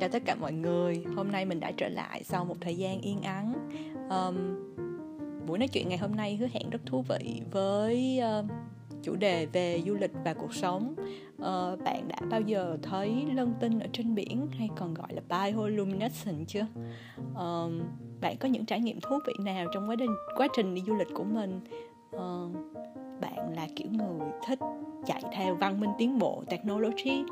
chào tất cả mọi người. Hôm nay mình đã trở lại sau một thời gian yên ắng. Um, buổi nói chuyện ngày hôm nay hứa hẹn rất thú vị với uh, chủ đề về du lịch và cuộc sống. Uh, bạn đã bao giờ thấy lân tinh ở trên biển hay còn gọi là bioluminescence chưa? um, bạn có những trải nghiệm thú vị nào trong quá trình quá trình đi du lịch của mình? Uh, bạn là kiểu người thích chạy theo văn minh tiến bộ technology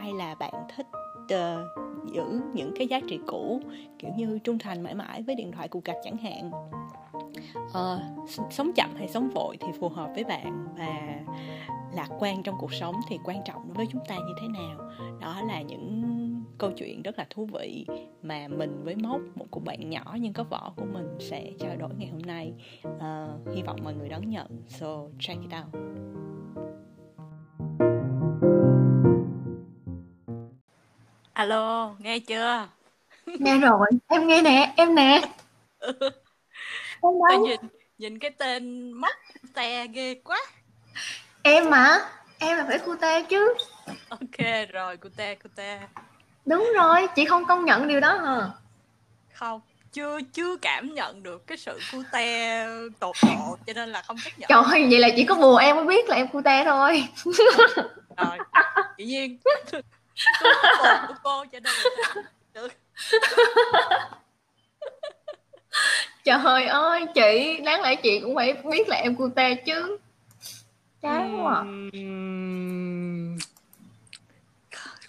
hay là bạn thích uh, giữ những cái giá trị cũ kiểu như trung thành mãi mãi với điện thoại cục gạch chẳng hạn. Uh, sống chậm hay sống vội thì phù hợp với bạn và lạc quan trong cuộc sống thì quan trọng đối với chúng ta như thế nào. Đó là những câu chuyện rất là thú vị mà mình với mốc một cô bạn nhỏ nhưng có vỏ của mình sẽ trao đổi ngày hôm nay. Uh, hy vọng mọi người đón nhận. So check it out. Alo nghe chưa? Nghe rồi em nghe nè em nè. Em đâu? Nhìn nhìn cái tên móc te ghê quá. Em mà em là phải cute chứ. Ok rồi cute cute đúng rồi chị không công nhận điều đó hả? Không chưa chưa cảm nhận được cái sự cute tột độ cho nên là không chấp nhận. Trời vậy là chỉ có bùa em mới biết là em cute thôi. Rồi tự nhiên của cô cho nên được. Trời ơi chị đáng lẽ chị cũng phải biết là em cute chứ. Chán quá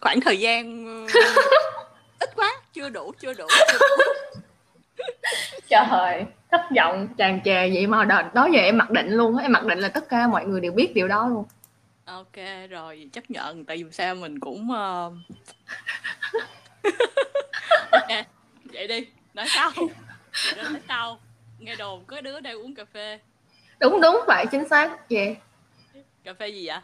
khoảng thời gian ít quá chưa đủ chưa đủ, chưa đủ. trời thất vọng tràn trề vậy mà đó, đó giờ em mặc định luôn em mặc định là tất cả mọi người đều biết điều đó luôn ok rồi chấp nhận tại vì sao mình cũng uh... ok vậy đi nói sau nói sau nghe đồn có đứa đang uống cà phê đúng đúng vậy chính xác vậy cà phê gì vậy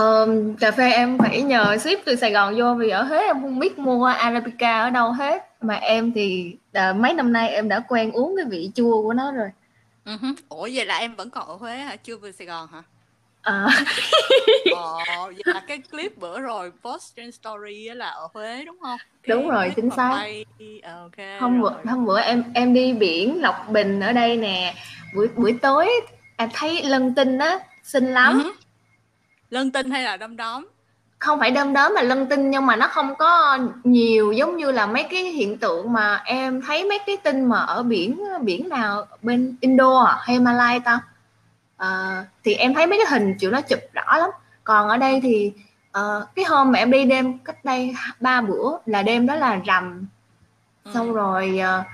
Um, cà phê em phải nhờ ship từ Sài Gòn vô vì ở Huế em không biết mua Arabica ở đâu hết mà em thì uh, mấy năm nay em đã quen uống cái vị chua của nó rồi. Uh-huh. Ủa vậy là em vẫn còn ở Huế hả? Chưa về Sài Gòn hả? À. Ồ, vậy là cái clip bữa rồi post trên story là ở Huế đúng không? Cái đúng rồi, chính xác. Bay... Okay, hôm rồi. bữa hôm bữa em em đi biển Lộc Bình ở đây nè. Buổi buổi tối em thấy lân tinh á xinh lắm. Uh-huh lân tinh hay là đom đóm không phải đom đóm mà lân tinh nhưng mà nó không có nhiều giống như là mấy cái hiện tượng mà em thấy mấy cái tinh mà ở biển biển nào bên Indo à, hay Malay ta à, thì em thấy mấy cái hình chịu nó chụp rõ lắm. Còn ở đây thì uh, cái hôm mà em đi đêm cách đây ba bữa là đêm đó là rằm. Ừ. xong rồi uh,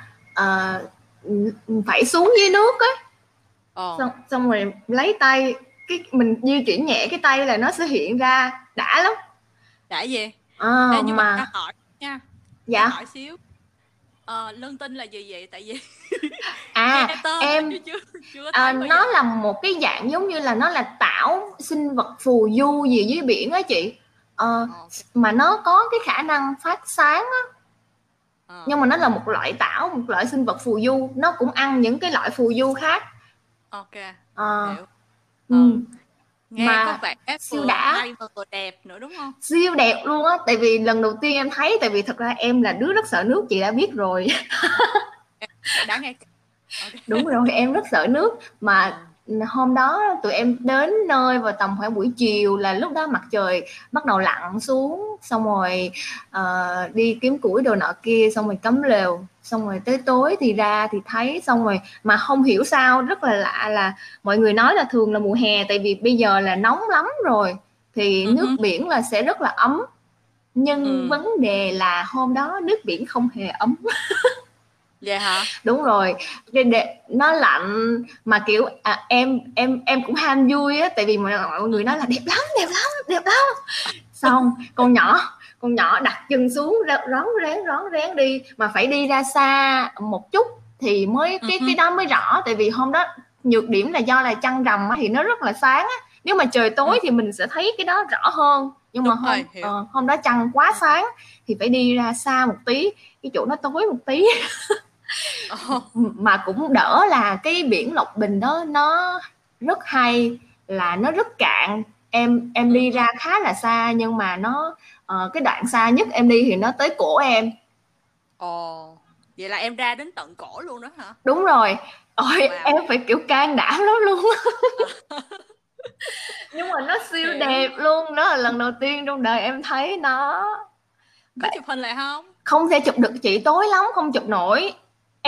uh, phải xuống dưới nước á xong, xong rồi lấy tay cái mình di chuyển nhẹ cái tay là nó sẽ hiện ra đã lắm. Đã gì? À, Ê, nhưng mà, mà hỏi nha. Dạ? hỏi xíu ờ, lân tinh là gì vậy tại vì à em chưa, chưa à, nó giờ. là một cái dạng giống như là nó là tảo sinh vật phù du gì dưới biển á chị ờ, okay. mà nó có cái khả năng phát sáng á à. nhưng mà nó là một loại tảo một loại sinh vật phù du nó cũng ăn những cái loại phù du khác ok à, hiểu ừ. Nghe mà có vẻ siêu đã. vừa đẹp nữa đúng không? Siêu đẹp luôn á tại vì lần đầu tiên em thấy tại vì thật ra em là đứa rất sợ nước chị đã biết rồi. Đã nghe okay. đúng rồi em rất sợ nước. Mà hôm đó tụi em đến nơi vào tầm khoảng buổi chiều là lúc đó mặt trời bắt đầu lặn xuống xong rồi uh, đi kiếm củi đồ nọ kia xong rồi cắm lều xong rồi tới tối thì ra thì thấy xong rồi mà không hiểu sao rất là lạ là mọi người nói là thường là mùa hè tại vì bây giờ là nóng lắm rồi thì uh-huh. nước biển là sẽ rất là ấm. Nhưng uh vấn đề là hôm đó nước biển không hề ấm vậy hả? Đúng rồi. Cái đệ, nó lạnh mà kiểu à, em em em cũng ham vui á tại vì mọi, người nói là đẹp lắm đẹp lắm đẹp lắm. Xong con nhỏ con nhỏ đặt chân xuống rón rén rón rén đi. Mà phải đi ra xa một chút thì mới cái cái đó mới rõ. Tại vì hôm đó nhược điểm là do là trăng rằm thì nó rất là sáng á. Nếu mà trời tối ừ. thì mình sẽ thấy cái đó rõ hơn. Nhưng Đúng mà hôm rồi, uh, hôm đó trăng quá sáng thì phải đi ra xa một tí. Cái chỗ nó tối một tí mà cũng đỡ là cái biển lộc bình đó nó rất hay là nó rất cạn. Em em đi ra khá là xa nhưng mà nó uh, cái đoạn xa nhất em đi thì nó tới cổ em. Ồ vậy là em ra đến tận cổ luôn đó hả? Đúng rồi. Ôi wow. em phải kiểu can đảm lắm luôn. Nhưng mà nó siêu đẹp luôn đó là lần đầu tiên trong đời em thấy nó. Có chụp hình lại không? Không thể chụp được chị tối lắm không chụp nổi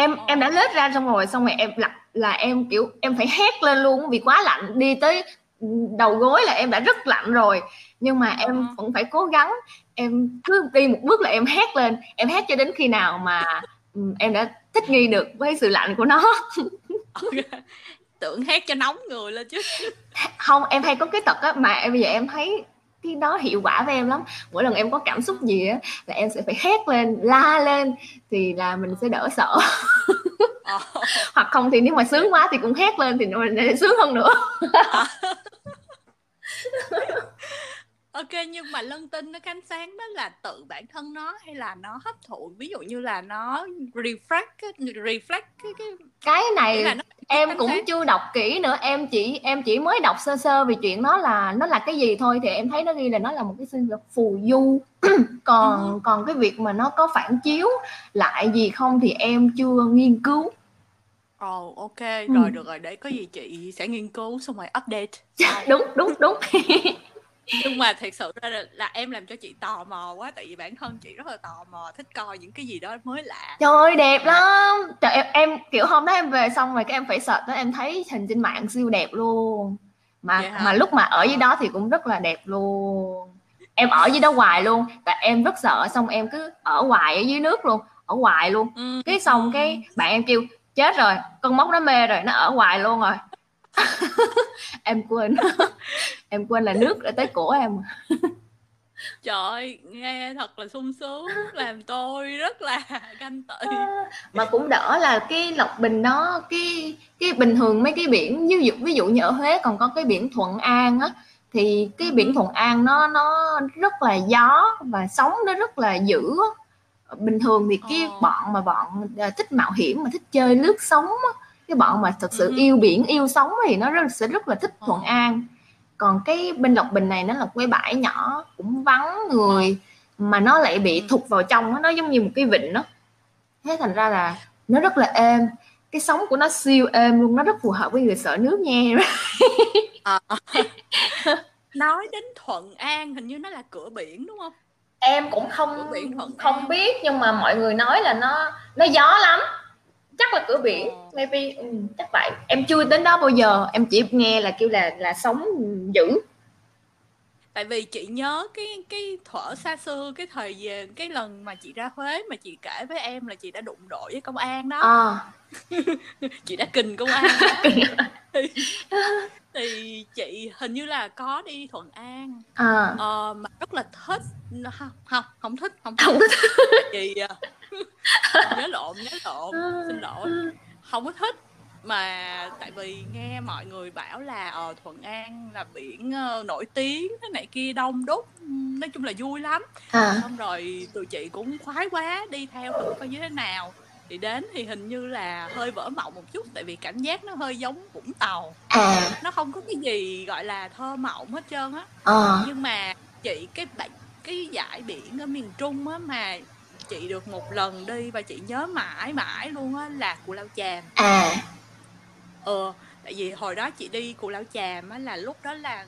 em em đã lết ra xong rồi xong rồi em là là em kiểu em phải hét lên luôn vì quá lạnh. Đi tới đầu gối là em đã rất lạnh rồi. Nhưng mà em vẫn phải cố gắng. Em cứ đi một bước là em hét lên. Em hét cho đến khi nào mà em đã thích nghi được với sự lạnh của nó. Tưởng hét cho nóng người lên chứ. Không em hay có cái tật á mà em bây giờ em thấy cái đó hiệu quả với em lắm. Mỗi lần em có cảm xúc gì á là em sẽ phải hét lên la lên thì là mình sẽ đỡ sợ. Ờ. hoặc không thì nếu mà sướng quá thì cũng hét lên thì mình sẽ sướng hơn nữa ok nhưng mà lân tinh nó cánh sáng đó là tự bản thân nó hay là nó hấp thụ ví dụ như là nó reflect reflect cái cái cái này nó em cũng sáng. chưa đọc kỹ nữa em chỉ em chỉ mới đọc sơ sơ về chuyện nó là nó là cái gì thôi thì em thấy nó ghi là nó là một cái sinh vật phù du còn ừ. còn cái việc mà nó có phản chiếu lại gì không thì em chưa nghiên cứu Ồ oh, ok ừ. rồi được rồi để có gì chị sẽ nghiên cứu xong rồi update. đúng đúng đúng. mà thật sự ra là, là em làm cho chị tò mò quá tại vì bản thân chị rất là tò mò thích coi những cái gì đó mới lạ. Trời ơi đẹp lắm. Trời em, em kiểu hôm đó em về xong rồi cái em phải sợ đó em thấy hình trên mạng siêu đẹp luôn. Mà mà lúc mà ở dưới đó thì cũng rất là đẹp luôn. Em ở dưới đó hoài luôn tại em rất sợ xong em cứ ở hoài ở dưới nước luôn ở hoài luôn. Ừ. cái xong cái bạn em kêu chết rồi con móc nó mê rồi nó ở hoài luôn rồi. Em quên em quên là nước đã tới cổ em trời ơi nghe thật là sung sướng làm tôi rất là ganh tị mà cũng đỡ là cái lộc bình đó cái cái bình thường mấy cái biển ví dụ ví dụ như ở huế còn có cái biển thuận an á thì cái biển ừ. thuận an nó nó rất là gió và sóng nó rất là dữ bình thường thì cái ờ. bọn mà bọn à, thích mạo hiểm mà thích chơi lướt sóng á, cái bọn mà thật sự ừ. yêu biển yêu sóng thì nó rất, sẽ rất là thích ờ. thuận an còn cái bên lộc bình này nó là cái bãi nhỏ cũng vắng người mà nó lại bị ừ. thụt vào trong nó giống như một cái vịnh đó thế thành ra là nó rất là êm cái sóng của nó siêu êm luôn nó rất phù hợp với người sợ nước nha à. nói đến thuận an hình như nó là cửa biển đúng không em cũng không biển thuận không an. biết nhưng mà mọi người nói là nó nó gió lắm chắc là cửa biển ờ. maybe ừ, chắc vậy. Em chưa đến đó bao giờ em chỉ nghe là kêu là là sống dữ. Tại vì chị nhớ cái cái thuở xa xưa cái thời về cái lần mà chị ra Huế mà chị kể với em là chị đã đụng độ với công an đó. À. chị đã kình công an thì chị hình như là có đi Thuận An. À. ờ, mà rất là thích. Không không không thích không thích, không thích. chị à, nhớ lộn nhớ lộn xin lỗi. Không có thích. Mà tại vì nghe mọi người bảo là ở ờ, Thuận An là biển uh, nổi tiếng cái này kia đông đúc. Nói chung là vui lắm. À. xong rồi tụi chị cũng khoái quá đi theo thử coi như thế nào thì đến thì hình như là hơi vỡ mộng một chút tại vì cảm giác nó hơi giống vũng tàu à. nó không có cái gì gọi là thơ mộng hết trơn á à. nhưng mà chị cái cái dải biển ở miền trung á mà chị được một lần đi và chị nhớ mãi mãi luôn á là cù lao chàm à ờ tại vì hồi đó chị đi cù lao chàm á là lúc đó là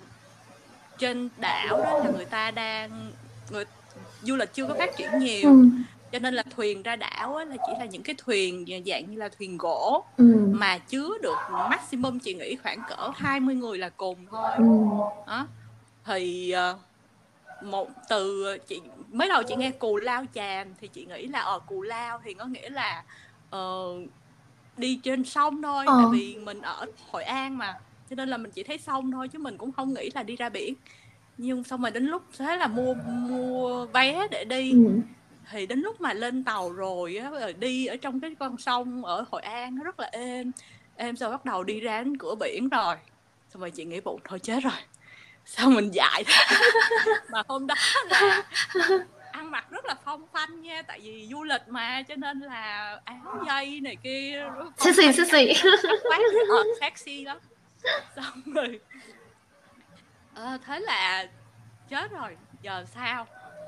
trên đảo đó là người ta đang người du lịch chưa có phát triển nhiều ừ. Cho nên là thuyền ra đảo là chỉ là những cái thuyền dạng như là thuyền gỗ ừ. mà chứa được maximum chị nghĩ khoảng cỡ 20 người là cùng thôi ừ. đó thì uh, một từ chị mới đầu chị nghe cù lao chàm thì chị nghĩ là ở ờ, cù lao thì có nghĩa là uh, đi trên sông thôi ờ. tại vì mình ở hội an mà cho nên là mình chỉ thấy sông thôi chứ mình cũng không nghĩ là đi ra biển nhưng xong rồi đến lúc thế là mua mua vé để đi ừ. Thì đến lúc mà lên tàu rồi á rồi đi ở trong cái con sông ở hội an nó rất là êm. Em sau bắt đầu đi ra đến cửa biển rồi. Xong rồi chị nghĩ bụng thôi chết rồi. Sao mình dại mà hôm đó là ăn mặc rất là phong phanh nha tại vì du lịch mà cho nên là áo dây này kia sexy sexy quá ờ, sexy lắm. Xong rồi à, thế là chết rồi. Giờ sao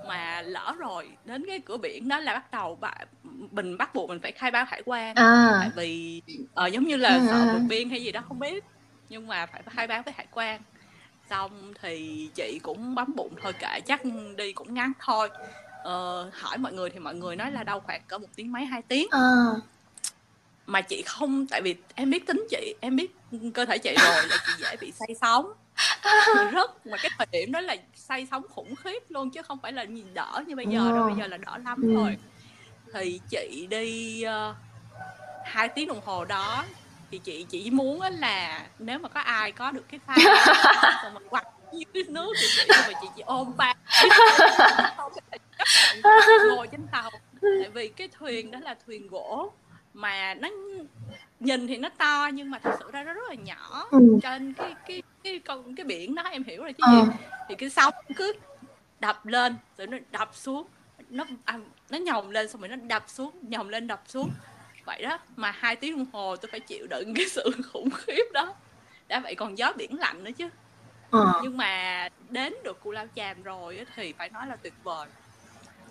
mà lỡ rồi đến cái cửa biển đó là bắt đầu bạn mình bắt buộc mình phải khai báo hải quan à. tại vì uh, giống như là à. sợ vượt biên hay gì đó không biết nhưng mà phải khai báo với hải quan xong thì chị cũng bấm bụng thôi kệ chắc đi cũng ngắn thôi ờ, hỏi mọi người thì mọi người nói là đâu khoảng cỡ một tiếng mấy hai tiếng à. Mà chị không tại vì em biết tính chị em biết cơ thể chị rồi là chị dễ bị say sóng. Rất mà cái thời điểm đó là say sóng khủng khiếp luôn chứ không phải là nhìn đỡ như bây giờ đâu bây giờ là đỡ lắm ừ. rồi. Thì chị đi uh, hai tiếng đồng hồ đó thì chị chỉ muốn là nếu mà có ai có được cái phao xong mà quặt dưới nước thì chị mà chị chỉ ôm phao. Ngồi trên tàu. Tại vì cái thuyền đó là thuyền gỗ mà nó nhìn thì nó to nhưng mà thật sự ra nó rất là nhỏ. Ừ. trên cái cái cái con cái biển đó em hiểu rồi chứ gì. Ờ. thì cái sóng cứ đập lên rồi nó đập xuống. Nó à, nó nhồng lên xong rồi nó đập xuống nhồng lên đập xuống. Vậy đó mà hai tiếng đồng hồ tôi phải chịu đựng cái sự khủng khiếp đó. Đã vậy còn gió biển lạnh nữa chứ. Ờ. nhưng mà đến được cù lao chàm rồi thì phải nói là tuyệt vời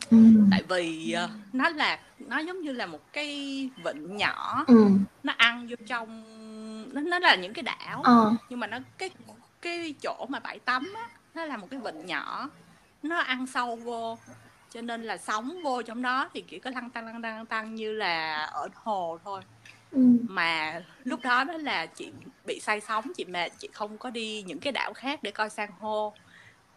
ừ. tại vì uh, nó là nó giống như là một cái vịnh nhỏ ừ. nó ăn vô trong nó, nó là những cái đảo ờ. nhưng mà nó cái cái chỗ mà bãi tắm á nó là một cái vịnh nhỏ nó ăn sâu vô cho nên là sóng vô trong đó thì chỉ có lăn tăng lăn tăng lăn tăng như là ở hồ thôi ừ. mà lúc đó đó là chị bị say sóng chị mệt chị không có đi những cái đảo khác để coi san hô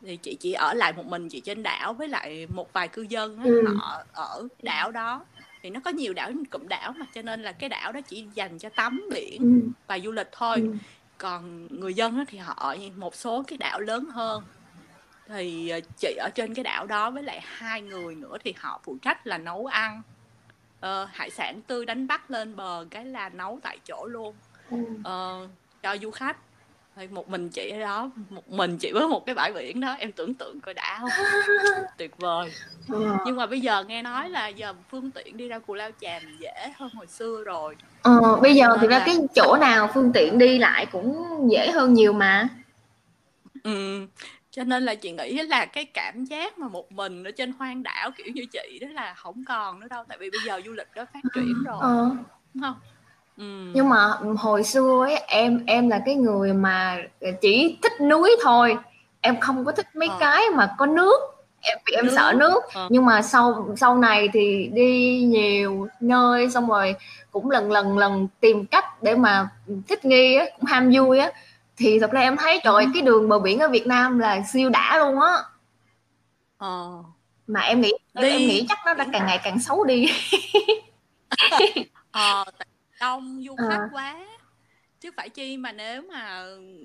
thì chị chỉ ở lại một mình chị trên đảo với lại một vài cư dân á, ừ. họ ở đảo đó. Thì nó có nhiều đảo cụm đảo mà cho nên là cái đảo đó chỉ dành cho tắm biển ừ. và du lịch thôi. Ừ. còn người dân thì họ ở một số cái đảo lớn hơn. Thì ờ, chị ở trên cái đảo đó với lại hai người nữa thì họ phụ trách là nấu ăn. Uh, hải sản tươi đánh bắt lên bờ cái là nấu tại chỗ luôn. Uh, cho du khách thì một mình chị ở đó một mình chị với một cái bãi biển đó em tưởng tượng coi đã không? Tuyệt vời. Ừ. nhưng mà bây giờ nghe nói là giờ phương tiện đi ra cù lao chàm dễ hơn hồi xưa rồi. Ờ, bây giờ thì ra là... cái chỗ nào phương tiện đi lại cũng dễ hơn nhiều mà. Ừ cho nên là chị nghĩ là cái cảm giác mà một mình ở trên hoang đảo kiểu như chị đó là không còn nữa đâu tại vì bây giờ du lịch đó phát triển rồi ờ. đúng không ừ. nhưng mà hồi xưa ấy em em là cái người mà chỉ thích núi thôi em không có thích mấy ờ. cái mà có nước em vì em nước. sợ nước ờ. nhưng mà sau sau này thì đi nhiều nơi xong rồi cũng lần lần lần tìm cách để mà thích nghi á cũng ham vui á thì thật ra em thấy trời ừ. cái đường bờ biển ở Việt Nam là siêu đã luôn á ờ. mà em nghĩ đi. em nghĩ chắc nó đang càng ngày càng xấu đi ờ đông du khách à. quá chứ phải chi mà nếu mà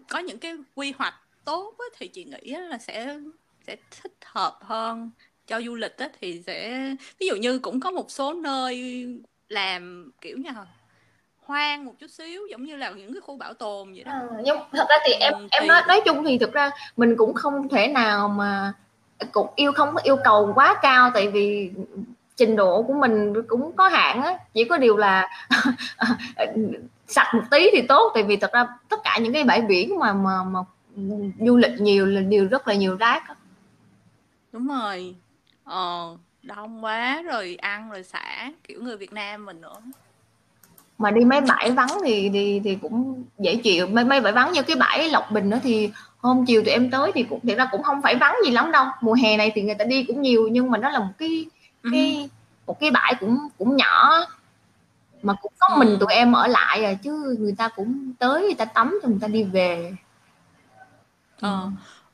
có những cái quy hoạch tốt á, thì chị nghĩ là sẽ sẽ thích hợp hơn cho du lịch á, thì sẽ ví dụ như cũng có một số nơi làm kiểu như hoang một chút xíu giống như là những cái khu bảo tồn vậy đó à, nhưng thật ra thì em ừ, em nói nói chung thì thực ra mình cũng không thể nào mà cũng yêu không có yêu cầu quá cao tại vì trình độ của mình cũng có hạn á. Chỉ có điều là sạch một tí thì tốt tại vì thật ra tất cả những cái bãi biển mà mà mà du lịch nhiều là đều rất là nhiều rác đó. đúng rồi. Ờ đông quá rồi ăn rồi xả kiểu người Việt Nam mình nữa. Mà đi mấy bãi vắng thì thì thì cũng dễ chịu. Mấy mấy bãi vắng như cái bãi Lộc Bình đó thì hôm chiều tụi em tới thì cũng thực ra cũng không phải vắng gì lắm đâu. Mùa hè này thì người ta đi cũng nhiều nhưng mà nó là một cái cái ừ. một cái bãi cũng cũng nhỏ mà cũng có mình ừ. tụi em ở lại à chứ người ta cũng tới người ta tắm rồi người ta đi về ờ.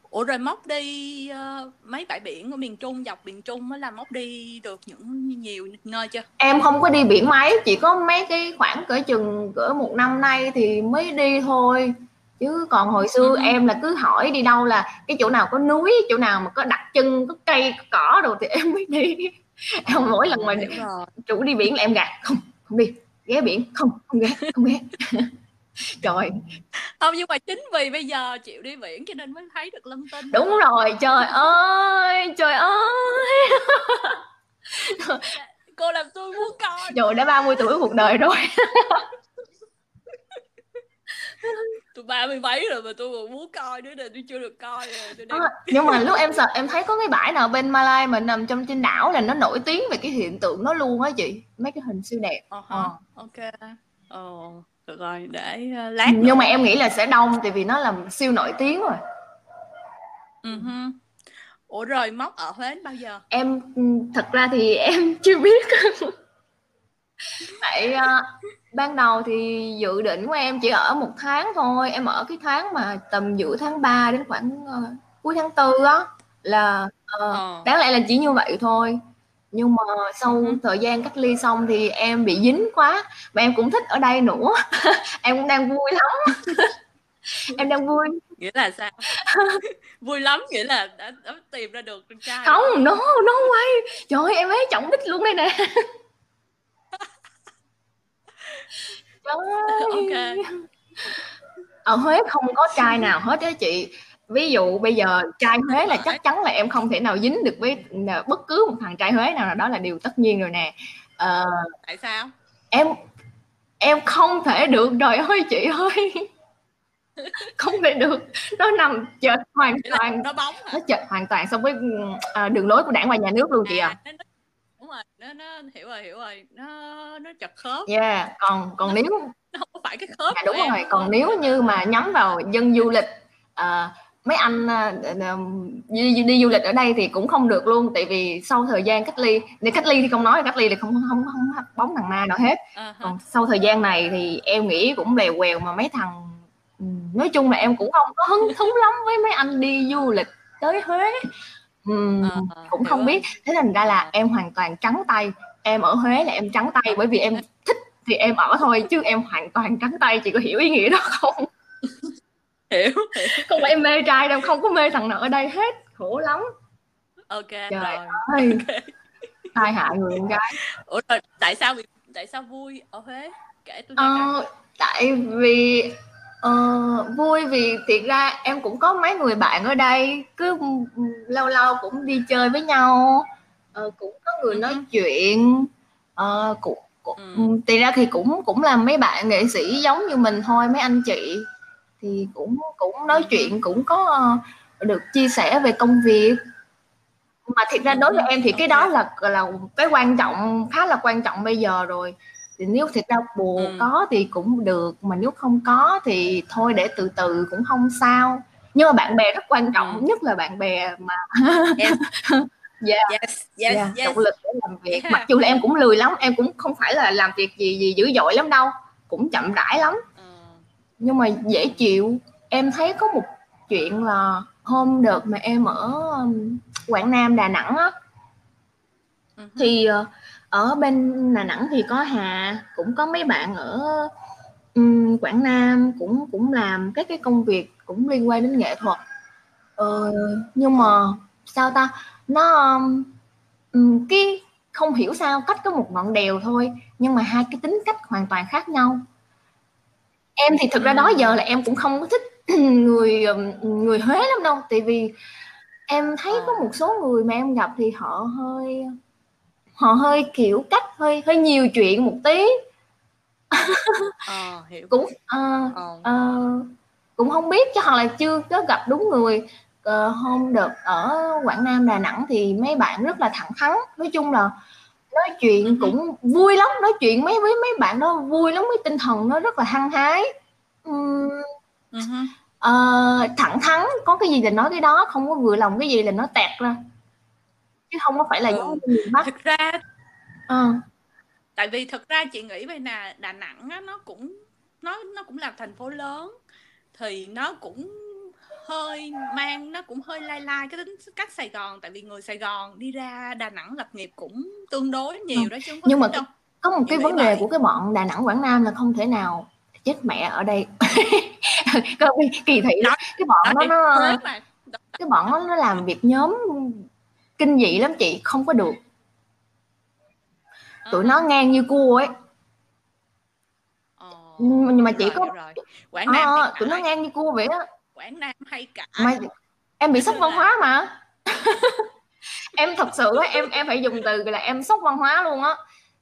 Ủa rồi móc đi uh, mấy bãi biển ở miền Trung dọc miền Trung mới là móc đi được những nhiều nơi chưa? Em không có đi biển mấy, chỉ có mấy cái khoảng cỡ chừng cỡ một năm nay thì mới đi thôi. Chứ còn hồi xưa ừ. em là cứ hỏi đi đâu là cái chỗ nào có núi, chỗ nào mà có đặc trưng, có cây, có cỏ đồ thì em mới đi. Em mỗi lần mà chủ đi biển là em gạt. Không, không đi, ghé biển. Không, không ghé, không ghé. trời. Không nhưng mà chính vì bây giờ chịu đi biển cho nên mới thấy được lân tinh đúng đó. rồi. Trời ơi trời ơi. Cô làm tôi muốn coi. Trời đã 30 tuổi cuộc đời rồi tôi ba mươi mấy rồi mà tôi còn muốn coi nữa nè tôi chưa được coi rồi tôi đang... à, nhưng mà lúc em sợ em thấy có cái bãi nào bên Malai mà nằm trong trên đảo là nó nổi tiếng về cái hiện tượng đó luôn á chị mấy cái hình siêu đẹp uh-huh. ờ. ok ồ oh, được rồi để uh, lát nhưng nữa. mà em nghĩ là sẽ đông tại vì nó là siêu nổi tiếng rồi uh-huh. ủa rồi móc ở Huế bao giờ em ừ, thật ra thì em chưa biết tại uh, ban đầu thì dự định của em chỉ ở một tháng thôi. Em ở cái tháng mà tầm giữa tháng 3 đến khoảng uh, cuối tháng tư á là uh, ờ. đáng lẽ là chỉ như vậy thôi. Nhưng mà sau ừ. thời gian cách ly xong thì em bị dính quá. Mà em cũng thích ở đây nữa. Em cũng đang vui lắm. Em đang vui. Nghĩa là sao? Vui lắm nghĩa là đã, đã tìm ra được con trai không nó nó quay trời ơi em ấy trọng đích luôn đây nè ok. Ở Huế không có trai nào hết á chị. Ví dụ bây giờ trai Huế là chắc chắn là em không thể nào dính được với bất cứ một thằng trai Huế nào đó là điều tất nhiên rồi nè. Ờ, tại sao? em em không thể được trời ơi chị ơi. Không thể được. Nó nằm chệch hoàn toàn. nó bóng nó chệch hoàn toàn so với uh, đường lối của đảng và nhà nước luôn chị ạ. à. à đúng rồi nó nó hiểu rồi hiểu rồi nó nó chật khớp. Yeah còn còn nếu nó không phải cái khớp à, đúng rồi còn nếu như mà nhắm vào dân du lịch uh, mấy anh uh, đi, đi du lịch ở đây thì cũng không được luôn tại vì sau thời gian cách ly để cách ly thì không nói cách ly thì không không không bóng thằng ma nào hết. Uh-huh. còn sau thời gian này thì em nghĩ cũng bèo quèo mà mấy thằng nói chung là em cũng không có hứng thú lắm với mấy anh đi du lịch tới Huế uhm, à, cũng không biết. thế thành ra là em hoàn toàn trắng tay. Em ở Huế là em trắng tay bởi vì em thích thì em ở thôi chứ em hoàn toàn trắng tay. Chị có hiểu ý nghĩa đó không? Hiểu, không phải em mê trai đâu không có mê thằng nào ở đây hết. Khổ lắm. Ok trời rồi. ơi. Okay. tai hại người con gái. Ủa rồi tại sao tại sao vui ở Huế? Kể tôi nghe ờ, tại vì Ờ, vui vì thiệt ra em cũng có mấy người bạn ở đây cứ lâu lâu cũng đi chơi với nhau. Ờ, cũng có người nói chuyện. Ờ, cũng, cũng ừ. thì ra thì cũng cũng là mấy bạn nghệ sĩ giống như mình thôi mấy anh chị. Thì cũng cũng nói chuyện cũng có được chia sẻ về công việc. Mà thiệt ra đối với em thì cái đó là là cái quan trọng khá là quan trọng bây giờ rồi thì nếu thiệt ra bùa ừ. có thì cũng được mà nếu không có thì thôi để từ từ cũng không sao nhưng mà bạn bè rất quan trọng ừ. nhất là bạn bè mà yes. yeah. yes, yes, yeah. yes. động lực để làm việc mặc dù là em cũng lười lắm em cũng không phải là làm việc gì gì dữ dội lắm đâu cũng chậm rãi lắm ừ. nhưng mà dễ chịu em thấy có một chuyện là hôm đợt mà em ở um, Quảng Nam Đà Nẵng á uh-huh. thì uh, ở bên Đà Nẵng thì có Hà cũng có mấy bạn ở um, Quảng Nam cũng cũng làm các cái công việc cũng liên quan đến nghệ thuật. Ờ, nhưng mà sao ta? Nó um, cái không hiểu sao cách có một ngọn đèo thôi nhưng mà hai cái tính cách hoàn toàn khác nhau. Em thì thực ra đó giờ là em cũng không có thích người người Huế lắm đâu tại vì em thấy có một số người mà em gặp thì họ hơi họ hơi kiểu cách hơi hơi nhiều chuyện một tí. À, hiểu. cũng uh, uh, cũng không biết chứ hoặc là chưa có gặp đúng người. Uh, hôm đợt ở Quảng Nam Đà Nẵng thì mấy bạn rất là thẳng thắn. Nói chung là nói chuyện uh-huh. cũng vui lắm. Nói chuyện mấy với mấy bạn đó vui lắm cái tinh thần nó rất là hăng hái. Um, uh-huh. uh, thẳng thắn có cái gì là nói cái đó không có vừa lòng cái gì là nó tẹt ra chứ không có phải là ừ. giống như miền Bắc thực ra ờ. tại vì thực ra chị nghĩ về là Đà Nẵng á, nó cũng nó nó cũng là thành phố lớn thì nó cũng hơi mang nó cũng hơi lai lai cái tính cách Sài Gòn tại vì người Sài Gòn đi ra Đà Nẵng lập nghiệp cũng tương đối nhiều ừ. đó chứ không có nhưng mà đâu. có một cái vấn đề vậy. của cái bọn Đà Nẵng Quảng Nam là không thể nào chết mẹ ở đây kỳ thị đó cái bọn nó nó cái bọn nó, nó làm việc nhóm kinh dị lắm chị không có được. Tụi nó ngang như cua ấy. Ờ, nhưng mà chỉ có. Quảng Nam à, tụi nó ngang như cua vậy á. Quảng Nam hay cả mà em bị sốc văn hóa mà. Em thật sự em em phải dùng từ là em sốc văn hóa luôn á.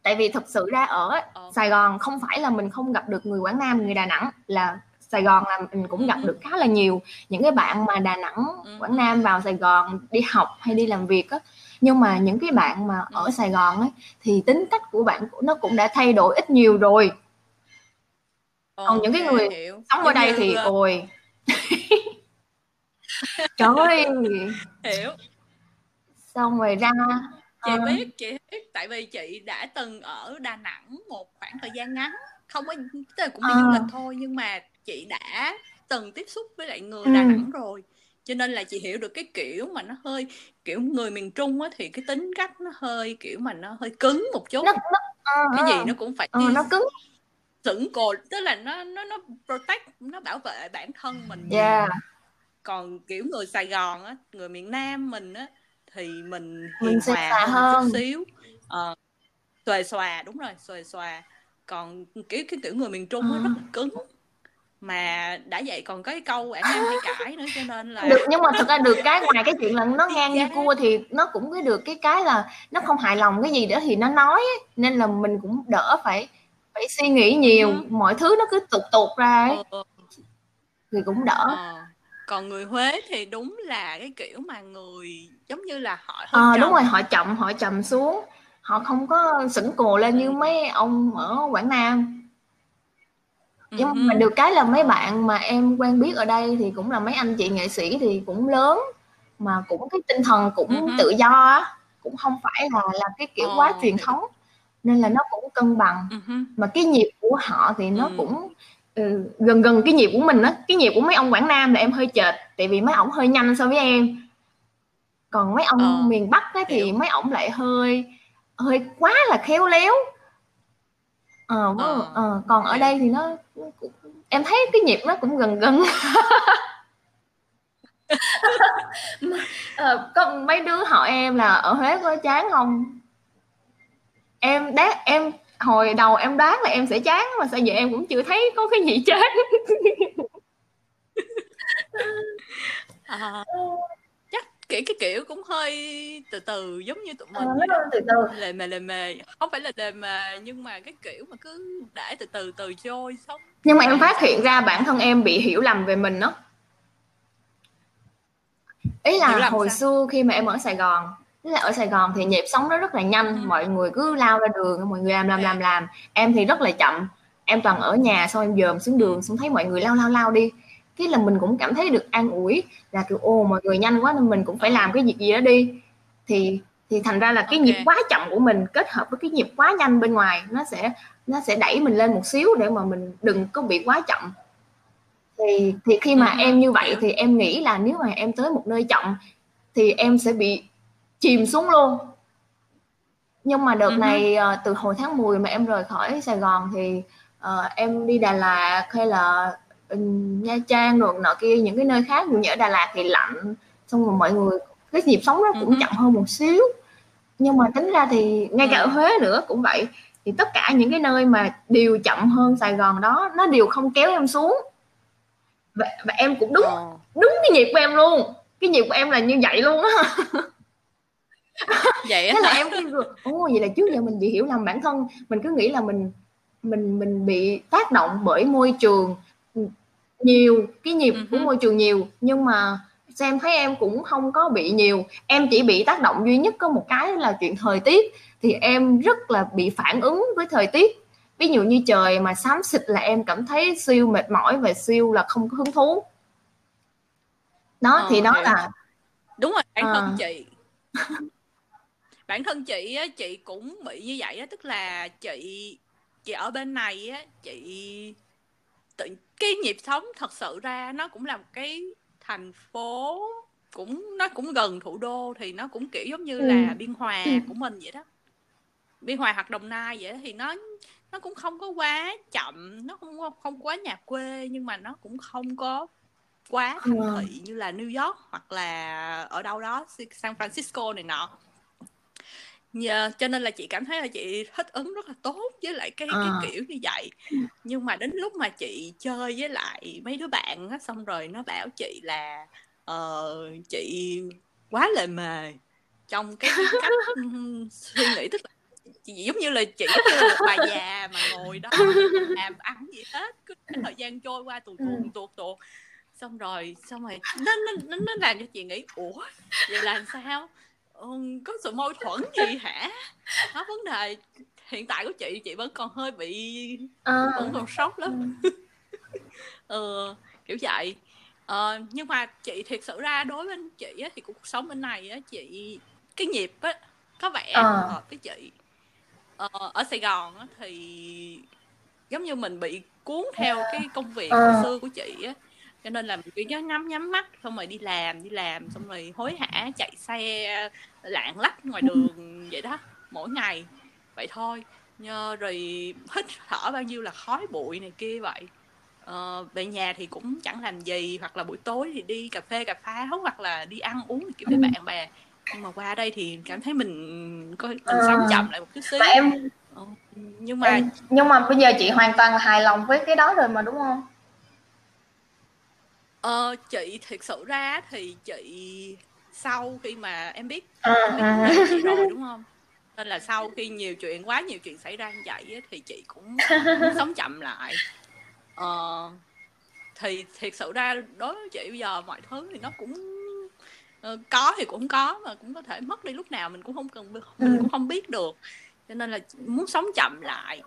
Tại vì thật sự ra ở ờ. Sài Gòn không phải là mình không gặp được người Quảng Nam người Đà Nẵng là Sài Gòn là mình cũng gặp được khá là nhiều những cái bạn mà Đà Nẵng Quảng Nam vào Sài Gòn đi học hay đi làm việc á. Nhưng mà những cái bạn mà ở Sài Gòn ấy thì tính cách của bạn nó cũng đã thay đổi ít nhiều rồi. Còn những cái người hiểu. sống ở đây thì ôi. Trời ơi. Hiểu. Xong rồi ra chị uh... biết chị biết. Tại vì chị đã từng ở Đà Nẵng một khoảng thời gian ngắn. Không có tức là cũng đi uh... du lịch thôi nhưng mà chị đã từng tiếp xúc với lại người ừ. Đà Nẵng rồi. Cho nên là chị hiểu được cái kiểu mà nó hơi kiểu người miền Trung á thì cái tính cách nó hơi kiểu mà nó hơi cứng một chút. Nó, nó, uh, cái gì nó cũng phải uh, nó cứng. sững cồn tức là nó nó nó protect nó bảo vệ bản thân mình. Yeah. còn kiểu người Sài Gòn á người miền Nam mình á thì mình hiền hòa hơn chút xíu. Uh, xòe xòa đúng rồi xòe xòa. Còn kiểu cái kiểu người miền Trung á rất cứng mà đã vậy còn có cái câu ả nam hay cãi nữa cho nên là được nhưng mà thật ra được cái ngoài cái chuyện là nó ngang như cua thì nó cũng có được cái cái là nó không hài lòng cái gì đó thì nó nói ấy. nên là mình cũng đỡ phải phải suy nghĩ nhiều ừ. mọi thứ nó cứ tụt tụt ra ấy. Ừ. thì cũng đỡ ừ. còn người Huế thì đúng là cái kiểu mà người giống như là họ à, đúng rồi họ chậm họ chậm xuống họ không có sững cồ lên như mấy ông ở Quảng Nam nhưng mà được cái là mấy bạn mà em quen biết ở đây thì cũng là mấy anh chị nghệ sĩ thì cũng lớn mà cũng cái tinh thần cũng tự do á cũng không phải là là cái kiểu quá truyền thống. Nên là nó cũng cân bằng. Mà cái nhịp của họ thì nó cũng ừ, gần gần cái nhịp của mình á cái nhịp của mấy ông Quảng Nam là em hơi chệch tại vì mấy ổng hơi nhanh so với em. Còn mấy ông ờ, miền Bắc á, thì hiểu. mấy ổng lại hơi hơi quá là khéo léo ờ, ờ, ờ còn ở đây thì nó em thấy cái nhịp nó cũng gần gần. Ờ, có mấy đứa hỏi em là ở Huế có chán không? Em đoán em hồi đầu em đoán là em sẽ chán mà sao giờ em cũng chưa thấy có cái gì chán à, kiểu cái kiểu cũng hơi từ từ giống như tụi mình à, từ từ. Lề mề lề mề. Không phải là lề mề nhưng mà cái kiểu mà cứ để từ từ từ trôi xong. Nhưng mà em phát hiện ra bản thân em bị hiểu lầm về mình đó ý là hồi sao? xưa khi mà em ở Sài Gòn Tức là ở Sài Gòn thì nhịp sống nó rất là nhanh, ừ. mọi người cứ lao ra đường, mọi người làm làm làm làm. Em thì rất là chậm. Em toàn ở nhà xong em dòm xuống đường xong thấy mọi người lao lao lao đi cái là mình cũng cảm thấy được an ủi là kiểu ô mọi người nhanh quá nên mình cũng phải làm cái việc gì đó đi. Thì thì thành ra là cái okay. nhịp quá chậm của mình kết hợp với cái nhịp quá nhanh bên ngoài nó sẽ nó sẽ đẩy mình lên một xíu để mà mình đừng có bị quá chậm. Thì thì khi mà uh em như vậy thì em nghĩ là nếu mà em tới một nơi chậm thì em sẽ bị chìm xuống luôn. Nhưng mà đợt uh này uh, từ hồi tháng 10 mà em rời khỏi Sài Gòn thì uh, em đi Đà Lạt hay là Nha Trang rồi nọ kia những cái nơi khác như ở Đà Lạt thì lạnh xong rồi mọi người cái nhịp sống nó cũng chậm hơn một xíu. Nhưng mà tính ra thì ngay cả ở Huế nữa cũng vậy. Thì tất cả những cái nơi mà đều chậm hơn Sài Gòn đó nó đều không kéo em xuống. Và, và em cũng đúng ờ. đúng cái nhịp của em luôn. Cái nhịp của em là như vậy luôn á. Vậy thế là em cứ ồ vậy là trước giờ mình bị hiểu lầm bản thân. Mình cứ nghĩ là mình mình mình bị tác động bởi môi trường nhiều cái nhịp uh-huh. của môi trường nhiều nhưng mà xem thấy em cũng không có bị nhiều. Em chỉ bị tác động duy nhất có một cái là chuyện thời tiết thì em rất là bị phản ứng với thời tiết. Ví dụ như trời mà xám xịt là em cảm thấy siêu mệt mỏi và siêu là không có hứng thú. Đó ờ, thì đó là đúng rồi bản thân à. chị. Bản thân chị á chị cũng bị như vậy á tức là chị chị ở bên này á chị tự cái nhịp sống thật sự ra nó cũng là một cái thành phố cũng nó cũng gần thủ đô thì nó cũng kiểu giống như ừ. là biên hòa ừ. của mình vậy đó biên hòa hoặc đồng nai vậy đó, thì nó nó cũng không có quá chậm nó không không quá nhà quê nhưng mà nó cũng không có quá thành ừ. thị như là New York hoặc là ở đâu đó San Francisco này nọ Yeah, cho nên là chị cảm thấy là chị thích ứng rất là tốt với lại cái à. cái kiểu như vậy nhưng mà đến lúc mà chị chơi với lại mấy đứa bạn á xong rồi nó bảo chị là uh, chị quá lề mề trong cái cách suy nghĩ tức là chị giống như là chị như là một bà già mà ngồi đó làm ăn gì hết cứ thời gian trôi qua tuột tuột ừ. tuột tuột xong rồi xong rồi nó nó nó, làm cho chị nghĩ ủa vậy là sao có sự mâu thuẫn gì hả đó vấn đề hiện tại của chị chị vẫn còn hơi bị à. vẫn còn sốc lắm ừ. ừ, kiểu vậy ờ, nhưng mà chị thiệt sự ra đối với chị á, thì cuộc sống bên này á, chị cái nhịp á có vẻ à. hợp với chị ờ, ở Sài Gòn á, thì giống như mình bị cuốn theo cái công việc à. hồi xưa của chị á cho nên là mình cứ nhắm nhắm nhắm mắt xong rồi đi làm đi làm xong rồi hối hả chạy xe lạng lách ngoài đường vậy đó mỗi ngày. Vậy thôi Nhờ, rồi hít thở bao nhiêu là khói bụi này kia vậy. Ờ, về nhà thì cũng chẳng làm gì hoặc là buổi tối thì đi cà phê cà pháo hoặc là đi ăn uống kiểu với bạn bè. Nhưng mà qua đây thì cảm thấy mình có mình à. sống chậm lại một chút xíu. Em ờ, nhưng mà em, nhưng mà bây giờ chị hoàn toàn hài lòng với cái đó rồi mà đúng không ờ, chị thiệt sự ra thì chị sau khi mà em biết, à, em biết à. chị rồi đúng không nên là sau khi nhiều chuyện quá nhiều chuyện xảy ra như vậy thì chị cũng muốn sống chậm lại ờ, thì thiệt sự ra đối với chị bây giờ mọi thứ thì nó cũng uh, có thì cũng có mà cũng có thể mất đi lúc nào mình cũng không cần mình ừ. cũng không biết được cho nên là muốn sống chậm lại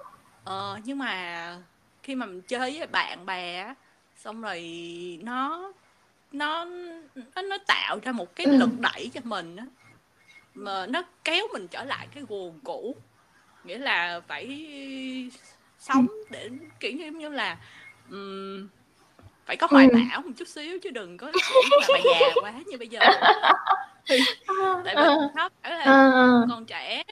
uh, nhưng mà khi mà mình chơi với bạn bè xong rồi nó nó nó, nó tạo ra một cái ừ. lực đẩy cho mình á. Mà nó kéo mình trở lại cái nguồn cũ. Nghĩa là phải sống để kiểu như như là um, phải có hoài ừ. bão một chút xíu chứ đừng có là bà già quá như bây giờ. Thì tại vì nó phải là còn trẻ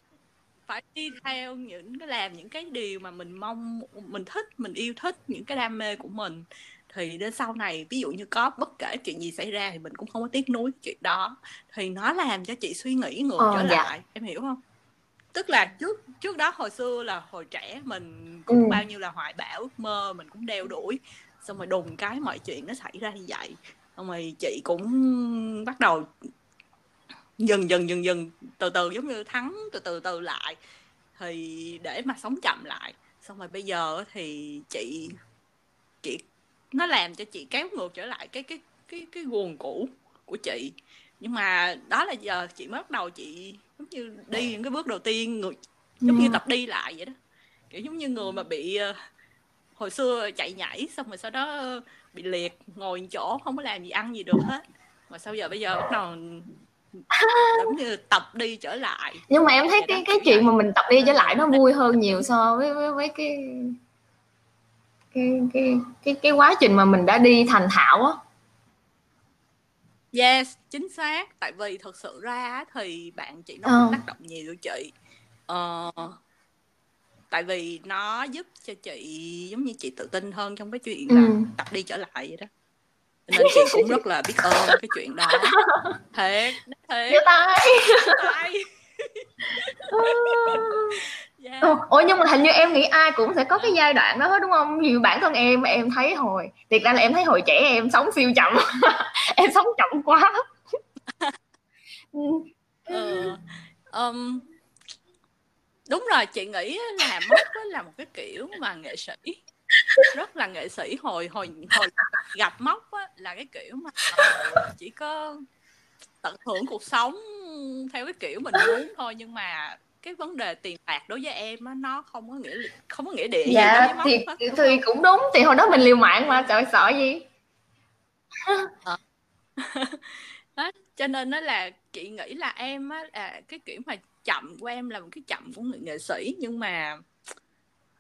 phải đi theo những cái làm những cái điều mà mình mong mình thích mình yêu thích những cái đam mê của mình thì đến sau này ví dụ như có bất kể chuyện gì xảy ra thì mình cũng không có tiếc nuối chuyện đó. Thì nó làm cho chị suy nghĩ ngược ờ, trở dạ. lại em hiểu không? Tức là trước trước đó hồi xưa là hồi trẻ mình cũng ừ. bao nhiêu là hoài bão ước mơ mình cũng đeo đuổi. Xong rồi đùng cái mọi chuyện nó xảy ra như vậy. Xong rồi chị cũng bắt đầu dần dần dần dần từ từ giống như thắng từ từ từ lại. Thì để mà sống chậm lại. Xong rồi bây giờ thì chị chị nó làm cho chị kéo ngược trở lại cái cái cái cái nguồn cũ của chị. Nhưng mà đó là giờ chị mới bắt đầu chị giống như đi những cái bước đầu tiên người giống như tập đi lại vậy đó. Kiểu giống như người mà bị uh, hồi xưa chạy nhảy xong rồi sau đó bị liệt ngồi chỗ không có làm gì ăn gì được hết. Mà sau giờ bây giờ bắt đầu giống như tập đi trở lại nhưng mà em thấy cái cái chuyện mà mình tập đi trở lại nó vui hơn nhiều so với với, với cái cái cái cái cái quá trình mà mình đã đi thành thạo á. Yes chính xác. Tại vì thật sự ra thì bạn chị nó ờ. tác động nhiều chị. Ờ, tại vì nó giúp cho chị giống như chị tự tin hơn trong cái chuyện là ừ. tập đi trở lại vậy đó. Nên chị cũng rất là biết ơn cái chuyện đó. Thiệt thiệt. Tay yeah. ủa nhưng mà hình như em nghĩ ai cũng sẽ có cái giai đoạn đó hết đúng không như bản thân em em thấy hồi thiệt ra là em thấy hồi trẻ em sống siêu chậm em sống chậm quá ừ. um, đúng rồi chị nghĩ là mốc là một cái kiểu mà nghệ sĩ rất là nghệ sĩ hồi hồi hồi gặp mốc á, là cái kiểu mà chỉ có tận hưởng cuộc sống theo cái kiểu mình muốn thôi nhưng mà cái vấn đề tiền bạc đối với em á nó không có nghĩa không có nghĩa địa dạ, gì thì hết, thì cũng đúng thì hồi đó mình liều mạng mà trời sợ gì? Đó, cho nên nó là chị nghĩ là em á là cái kiểu mà chậm của em là một cái chậm của người nghệ sĩ nhưng mà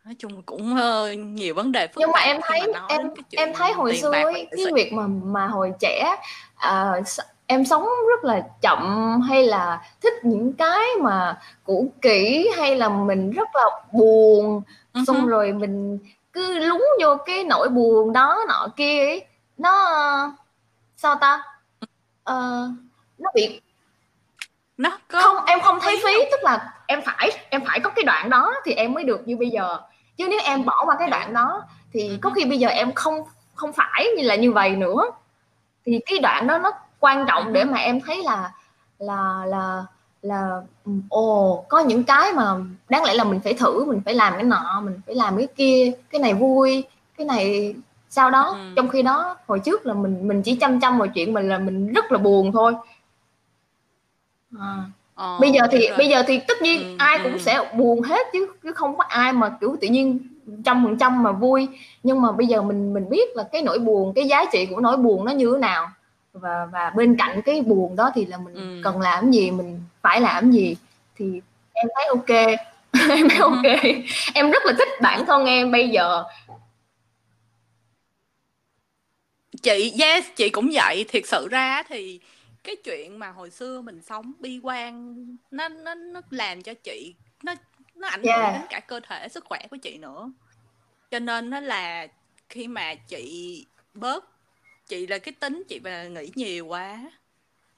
nói chung cũng uh, nhiều vấn đề phức nhưng mà em thấy em em thấy hồi xưa ấy, cái việc mà mà hồi trẻ uh, em sống rất là chậm hay là thích những cái mà cũ kỹ hay là mình rất là buồn? Uh-huh. xong rồi mình cứ lúng vô cái nỗi buồn đó nọ kia ấy. Nó sao ta? Uh, nó bị nó có không em không thấy phí tức là em phải em phải có cái đoạn đó thì em mới được như bây giờ. Chứ nếu em bỏ qua cái đoạn đó thì có khi bây giờ em không không phải như là như vậy nữa. Thì cái đoạn đó nó quan trọng để mà em thấy là là là là ồ có những cái mà đáng lẽ là mình phải thử mình phải làm cái nọ mình phải làm cái kia cái này vui cái này sau đó ừ. trong khi đó hồi trước là mình mình chỉ chăm chăm vào chuyện mình là mình rất là buồn thôi à. ờ, bây giờ thì bây giờ thì tất nhiên ừ, ai ừ. cũng sẽ buồn hết chứ chứ không có ai mà kiểu tự nhiên trăm phần trăm mà vui nhưng mà bây giờ mình mình biết là cái nỗi buồn cái giá trị của nỗi buồn nó như thế nào và và bên cạnh cái buồn đó thì là mình ừ. cần làm gì mình phải làm gì thì em thấy ok. Em thấy ok. Em rất là thích bản thân em bây giờ. Chị yes chị cũng vậy. Thiệt sự ra thì cái chuyện mà hồi xưa mình sống bi quan nó nó nó làm cho chị nó nó ảnh hưởng yeah. đến cả cơ thể sức khỏe của chị nữa. Cho nên nó là khi mà chị bớt chị là cái tính chị mà nghĩ nhiều quá.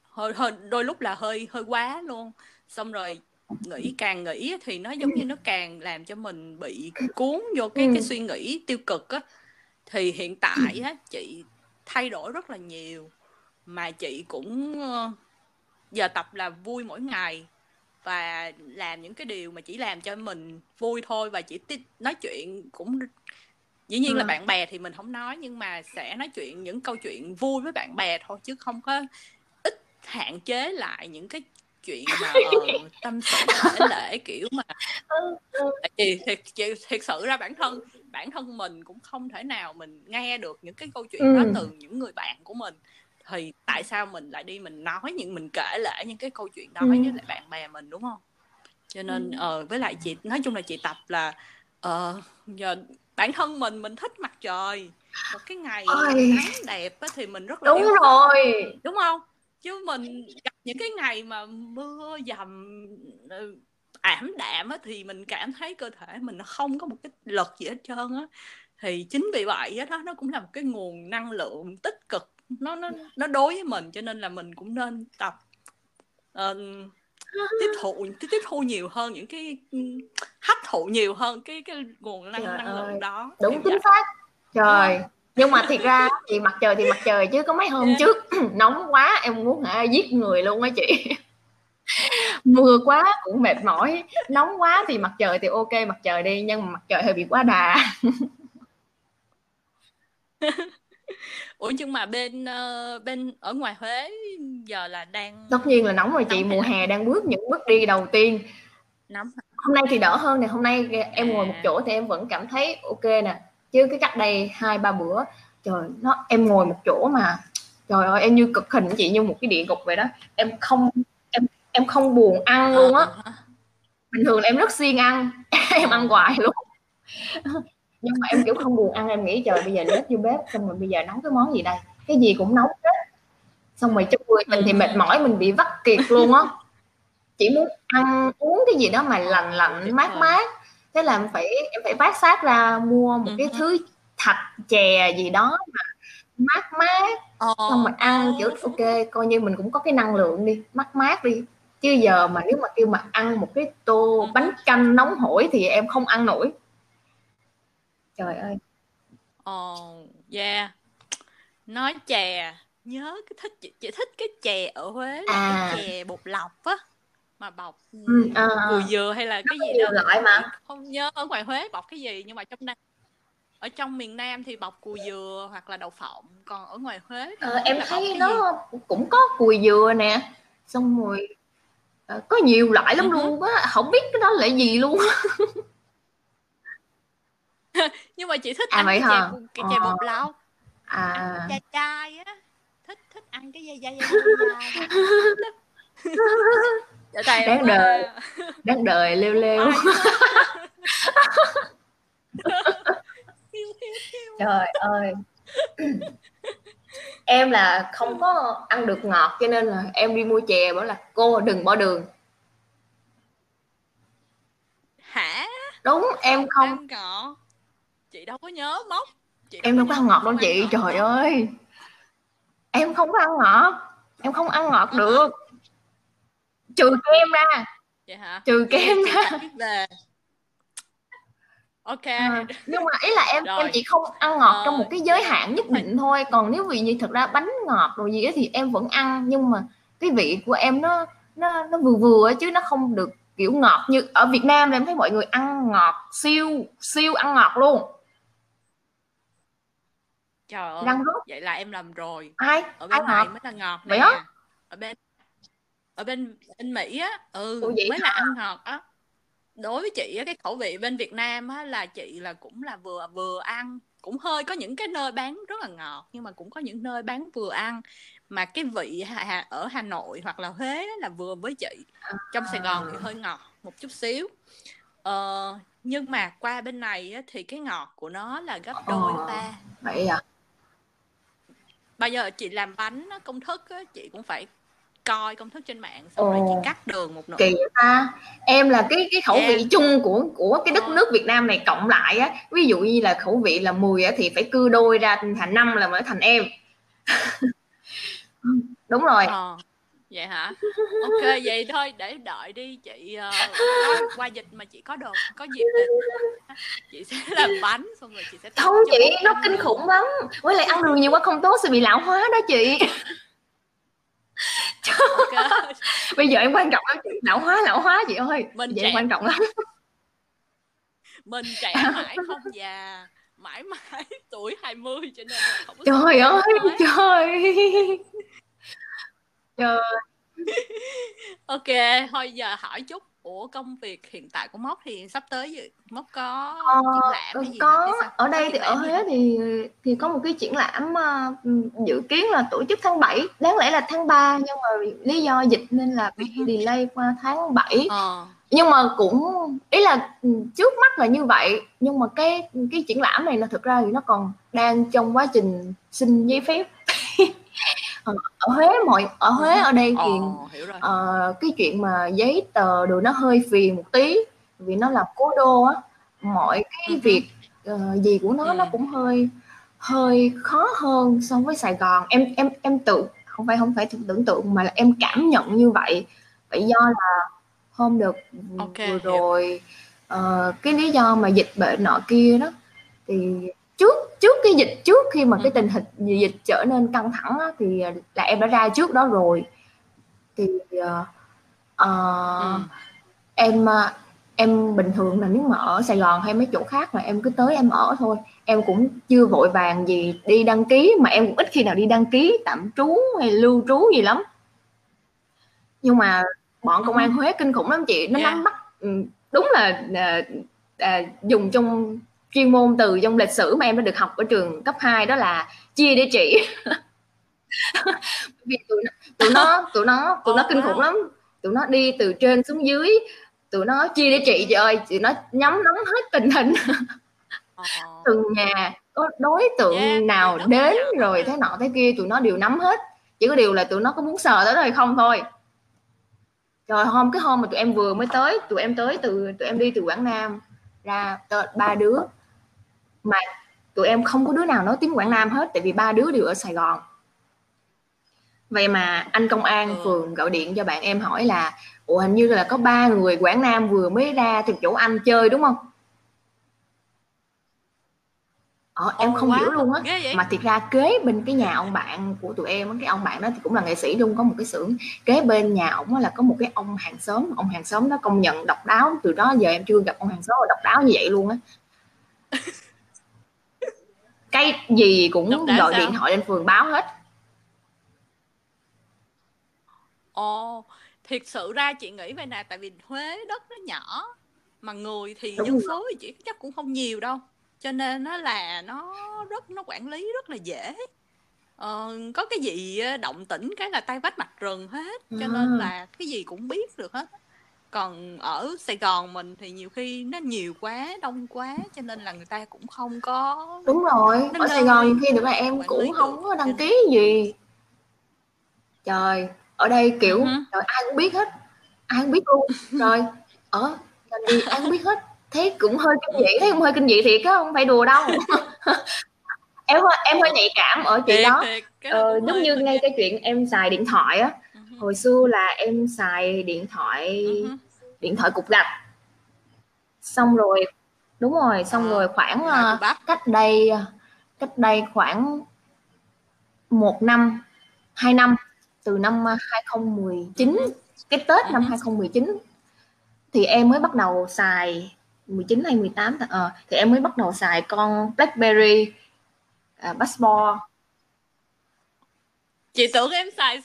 Hơi, hơi đôi lúc là hơi hơi quá luôn. Xong rồi nghĩ càng nghĩ thì nó giống như nó càng làm cho mình bị cuốn vô cái cái suy nghĩ tiêu cực á. Thì hiện tại á chị thay đổi rất là nhiều. Mà chị cũng ờ, giờ tập là vui mỗi ngày. Và làm những cái điều mà chỉ làm cho mình vui thôi. Và chỉ nói chuyện cũng dĩ nhiên là bạn bè thì mình không nói nhưng mà sẽ nói chuyện những câu chuyện vui với bạn bè thôi chứ không có ít hạn chế lại những cái chuyện mà uh, tâm sự lễ kiểu mà tại vì thiệt, thiệt, thiệt sự ra bản thân bản thân mình cũng không thể nào mình nghe được những cái câu chuyện ừ. đó từ những người bạn của mình. Thì tại sao mình lại đi mình nói những mình kể lại những cái câu chuyện đó ừ. với lại bạn bè mình đúng không? Cho nên ờ uh, với lại chị nói chung là chị tập là uh, giờ bản thân mình mình thích mặt trời. Một cái ngày nắng đẹp á, thì mình rất là đúng yêu rồi. Đúng không? Chứ mình gặp những cái ngày mà mưa dầm ờ, ảm đạm á, thì mình cảm thấy cơ thể mình nó không có một cái lực gì hết trơn á. Thì chính vì vậy đó nó cũng là một cái nguồn năng lượng tích cực. Nó nó nó đối với mình cho nên là mình cũng nên tập. Uh, tiếp thụ tiếp thu nhiều hơn những cái hấp thụ nhiều hơn cái cái nguồn năng, năng lượng đó. Đúng chính xác. Trời. Nhưng mà thiệt ra thì mặt trời thì mặt trời chứ có mấy hôm trước nóng quá em muốn hả giết người luôn á chị. Mưa quá cũng mệt mỏi. Nóng quá thì mặt trời thì ok mặt trời đi nhưng mà mặt trời hơi bị quá đà ủa nhưng mà bên uh, bên ở ngoài Huế giờ là đang tất nhiên là nóng rồi chị nóng mùa hè đang bước những bước đi đầu tiên. Nóng hôm nay thì đỡ hơn này hôm nay em à. ngồi một chỗ thì em vẫn cảm thấy ok nè. Chứ cái cách đây hai ba bữa trời nó em ngồi một chỗ mà trời ơi em như cực hình chị như một cái địa ngục vậy đó. Em không em em không buồn ăn luôn á. ờ, bình thường là em rất siêng ăn em ăn hoài luôn nhưng mà em kiểu không buồn ăn em nghĩ trời bây giờ lết vô bếp xong rồi bây giờ nấu cái món gì đây? Cái gì cũng nấu hết. Xong rồi trong người mình thì mệt mỏi mình bị vắt kiệt luôn á. Chỉ muốn ăn uống cái gì đó mà lành lạnh mát mát. Thế là em phải em phải bát sát ra mua một cái thứ thạch chè gì đó mà mát mát. Xong rồi ăn kiểu ok coi như mình cũng có cái năng lượng đi mát mát đi. Chứ giờ mà nếu mà kêu mà ăn một cái tô bánh canh nóng hổi thì em không ăn nổi trời ơi oh, yeah nói chè nhớ cái thích chị, chị thích cái chè ở Huế là à. cái chè bột lọc á mà bọc ừ, à, dừa hay là cái gì đó loại mà không nhớ ở ngoài Huế bọc cái gì nhưng mà trong Nam ở trong miền Nam thì bọc cùi dừa hoặc là đậu phộng còn ở ngoài Huế thì ờ, em thấy nó gì? cũng có cùi dừa nè xong rồi uh, có nhiều loại lắm uh-huh. luôn á không biết cái đó là gì luôn nhưng mà chị thích à, ăn cái chè, cái chè bột lau à chai chai á. Thích thích ăn cái dây dây dây dây đáng đời. Đáng đời leo leo trời ơi. Em là không có ăn được ngọt cho nên là em đi mua chè bảo là cô đừng bỏ đường. Hả? Đúng em không ăn ngọt chị đâu có nhớ mốc chị em đâu có ăn ngọt đâu chị ngọt. trời ơi. Em không có ăn ngọt. Em không ăn ngọt được. Trừ kem ra. Vậy hả? Trừ kem ra. về. Ok. À, nhưng mà ý là em Rồi. em chỉ không ăn ngọt ờ, trong một cái giới hạn nhất định thôi. Còn nếu vì như thật ra bánh ngọt rồi gì đó thì em vẫn ăn. Nhưng mà cái vị của em nó nó nó vừa vừa chứ nó không được kiểu ngọt như ở Việt Nam em thấy mọi người ăn ngọt siêu siêu ăn ngọt luôn trời ơi răng rốt vậy là em làm rồi. Ai? Ở bên ai này ngọt mới là ngọt nè. ở bên ở bên bên Mỹ á ừ Ủa vậy mới là ăn ngọt á. Đối với chị á cái khẩu vị bên Việt Nam á là chị là cũng là vừa vừa ăn cũng hơi có những cái nơi bán rất là ngọt nhưng mà cũng có những nơi bán vừa ăn. Mà cái vị hà, ở Hà Nội hoặc là Huế là vừa với chị. Trong Sài Gòn thì hơi ngọt một chút xíu. Ờ, nhưng mà qua bên này á, thì cái ngọt của nó là gấp đôi Ờ. ba. Vậy à bây giờ chị làm bánh công thức á, chị cũng phải coi công thức trên mạng xong rồi Ồ. chị cắt đường một nửa kỳ ta em là cái cái khẩu Em. vị chung của của cái đất Ờ. nước Việt Nam này cộng lại á ví dụ như là khẩu vị là 10 á thì phải cưa đôi ra thành năm là mới thành em đúng rồi Ờ, vậy hả? Ok vậy thôi để đợi đi chị có qua dịch mà chị có đồ có dịp thì chị sẽ làm bánh xong rồi chị sẽ không chị nó kinh khủng lắm. Với lại ăn đường nhiều quá không tốt sẽ bị lão hóa đó chị. Bây giờ em quan trọng lắm chị lão hóa lão hóa chị ơi. Mình vậy trẻ. quan trọng lắm. Mình trẻ mãi không già mãi mãi tuổi 20 cho nên là không có trời ơi hóa. trời trời. Ok thôi giờ hỏi chút. Ủa công việc hiện tại của mốc thì sắp tới mốc có Ờ, triển lãm hay gì có Hay sao? ở đây thì ở Huế thì thì có một cái triển lãm ờ, dự kiến là tổ chức tháng 7 đáng lẽ là tháng 3 nhưng mà lý do dịch nên là bị Ừ delay qua tháng 7 ờ. Nhưng mà cũng ý là ừ, trước mắt là như vậy. Nhưng mà cái cái triển lãm này là thực ra thì nó còn đang trong quá trình xin giấy phép Ờ, ở Huế mọi ở Huế ở đây thì Ồ, hiểu rồi Ờ, cái chuyện mà giấy tờ đồ nó hơi phiền một tí vì nó là cố đô á mọi cái Ừ hứ. việc ờ, gì của nó Ừ. nó cũng hơi hơi khó hơn so với Sài Gòn em em em tự không phải không phải tưởng tưởng tượng mà là em cảm nhận như vậy vậy do là hôm được Ok, vừa hiểu. rồi ờ, cái lý do mà dịch bệnh nọ kia đó thì trước trước cái dịch trước khi mà cái Ừ. tình hình dịch trở nên căng thẳng á, thì là em đã ra trước đó rồi thì ờ, Ừ. em ờ, em bình thường là nếu mà ở Sài Gòn hay mấy chỗ khác mà em cứ tới em ở thôi em cũng chưa vội vàng gì đi đăng ký mà em cũng ít khi nào đi đăng ký tạm trú hay lưu trú gì lắm nhưng mà bọn công an Huế kinh khủng lắm chị nó Yeah. nắm bắt ừ, đúng là à, à, dùng trong chuyên môn từ trong lịch sử mà em đã được học ở trường cấp 2 đó là chia để trị. Vì tụi nó tụi nó tụi nó tụi nó kinh khủng lắm. Tụi nó đi từ trên xuống dưới tụi nó chia để trị. Chị ơi tụi nó nhắm nắm hết tình hình. Từng nhà có đối tượng Yeah, nào đến rồi thế nọ thế kia tụi nó đều nắm hết. Chỉ có điều là tụi nó có muốn sờ tới đó hay không thôi. Trời hôm cái hôm mà tụi em vừa mới tới tụi em tới từ tụi em đi từ Quảng Nam ra ba đứa mà tụi em không có đứa nào nói tiếng Quảng Nam hết tại vì ba đứa đều ở Sài Gòn. Vậy mà anh công an Ừ. phường gọi điện cho bạn em hỏi là ủa hình như là có ba người Quảng Nam vừa mới ra từ chỗ anh chơi đúng không? Ờ, em không wow, hiểu luôn á. mà thiệt ra kế bên cái nhà ông bạn của tụi em cái ông bạn đó thì cũng là nghệ sĩ luôn có một cái xưởng. Kế bên nhà ổng là có một cái ông hàng xóm. Ông hàng xóm đó công nhận độc đáo từ đó giờ em chưa gặp ông hàng xóm độc đáo như vậy luôn á cái gì cũng gọi sao? điện thoại lên phường báo hết. Ồ, thiệt sự ra chị nghĩ vậy nè tại vì Huế đất nó nhỏ mà người thì Đúng dân số thì chị chắc cũng không nhiều đâu. Cho nên nó là nó rất nó quản lý rất là dễ. Ờ, có cái gì động tĩnh cái là tay vách mặt rừng hết cho À. nên là cái gì cũng biết được hết còn ở Sài Gòn mình thì nhiều khi nó nhiều quá đông quá cho nên là người ta cũng không có đúng rồi Nó ở Sài Gòn nhiều khi được là em cũng không có đăng ký gì. Trời ở đây kiểu hứ. trời ai cũng biết hết ai cũng biết luôn. Rồi ở làm gì ai cũng biết hết. Thế cũng hơi kinh dị thế cũng hơi kinh dị thiệt á không phải đùa đâu. Em hơi em hơi nhạy cảm ở chuyện thiệt đó. thiệt ờ, giống như ngay cái chuyện em xài điện thoại á. Hồi xưa là em xài điện thoại hứ. điện thoại cục gạch xong rồi đúng rồi xong À, rồi khoảng Bắp. cách đây cách đây khoảng một năm hai năm từ năm 2019 ừ. cái Tết ừ. năm 2019 thì em mới bắt đầu xài 19 hay 18 ờ, thì em mới bắt đầu xài con BlackBerry uh, Passport chị tưởng em xài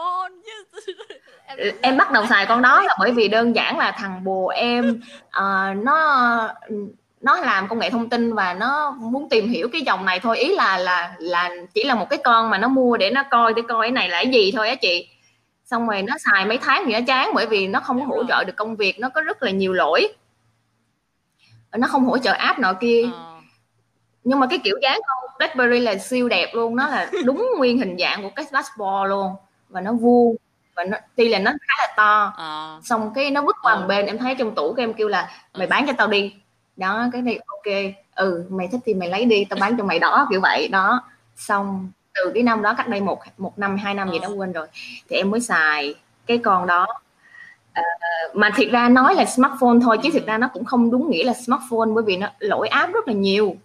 smartphone chứ em, em bắt đầu xài con đó là bởi vì đơn giản là thằng bồ em uh, nó nó làm công nghệ thông tin và nó muốn tìm hiểu cái dòng này thôi. Ý là là là chỉ là một cái con mà nó mua để nó coi để coi cái này là cái gì thôi á chị. Xong rồi nó xài mấy tháng thì nó chán bởi vì nó không hỗ trợ được công việc nó có rất là nhiều lỗi. Nó không hỗ trợ app nọ kia. Ờ. nhưng mà cái kiểu dáng con BlackBerry là siêu đẹp luôn nó là đúng nguyên hình dạng của cái dashboard luôn và nó vuông và nó tuy là nó khá là to. À. xong cái nó vứt qua một bên em thấy trong tủ cái em kêu là mày bán cho tao đi. Đó cái này ok. Ừ mày thích thì mày lấy đi tao bán cho mày đó kiểu vậy. Đó. Xong từ cái năm đó cách đây một một năm hai năm gì đó quên rồi thì em mới xài cái con đó. Uh, mà thiệt ra nói là smartphone thôi chứ thực ra nó cũng không đúng nghĩa là smartphone bởi vì nó lỗi app rất là nhiều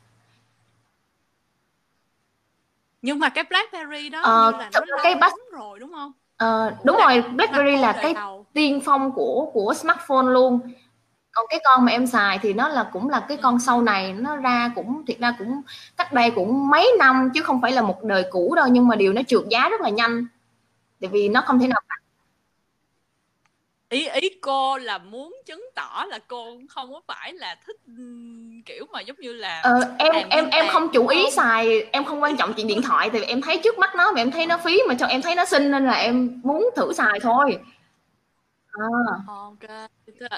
nhưng mà cái BlackBerry đó ờ, như là nó cái bắt rồi đúng không? Ờ, đúng rồi, BlackBerry là cái đầu. tiên phong của của smartphone luôn. Còn cái con mà em xài thì nó là cũng là cái con sau này nó ra cũng thiệt ra cũng cách đây cũng mấy năm chứ không phải là một đời cũ đâu nhưng mà điều nó trượt giá rất là nhanh. Tại vì nó không thể nào ý ý cô là muốn chứng tỏ là cô không có phải là thích kiểu mà giống như là ờ, em em em không chủ ý xài em không quan trọng chuyện điện thoại thì em thấy trước mắt nó mà em thấy nó phí mà cho em thấy nó xinh nên là em muốn thử xài thôi. À. ok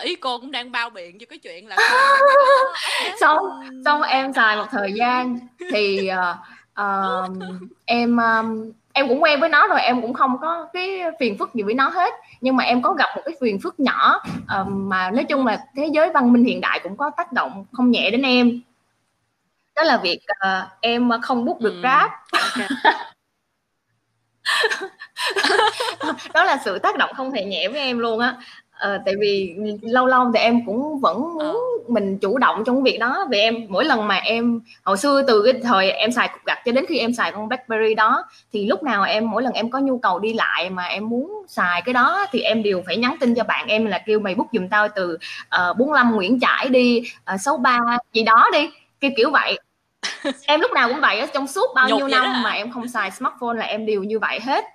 ý cô cũng đang bao biện cho cái chuyện là xong xong em xài một thời gian thì uh, uh, em um, em cũng quen với nó rồi em cũng không có cái phiền phức gì với nó hết nhưng mà em có gặp một cái phiền phức nhỏ uh, mà nói chung là thế giới văn minh hiện đại cũng có tác động không nhẹ đến em đó là việc uh, em không bút được ừ. grab okay. đó là sự tác động không hề nhẹ với em luôn á Ờ, tại vì lâu lâu thì em cũng vẫn muốn ờ. mình chủ động trong việc đó. Vì em mỗi lần mà em hồi xưa từ cái thời em xài cục gạch cho đến khi em xài con BlackBerry đó thì lúc nào em mỗi lần em có nhu cầu đi lại mà em muốn xài cái đó thì em đều phải nhắn tin cho bạn em là kêu mày book giùm tao từ uh, 45 Nguyễn Trãi đi uh, 63 gì đó đi. Kiểu kiểu vậy. Em lúc nào cũng vậy trong suốt bao Nhột nhiêu năm mà em không xài smartphone là em đều như vậy hết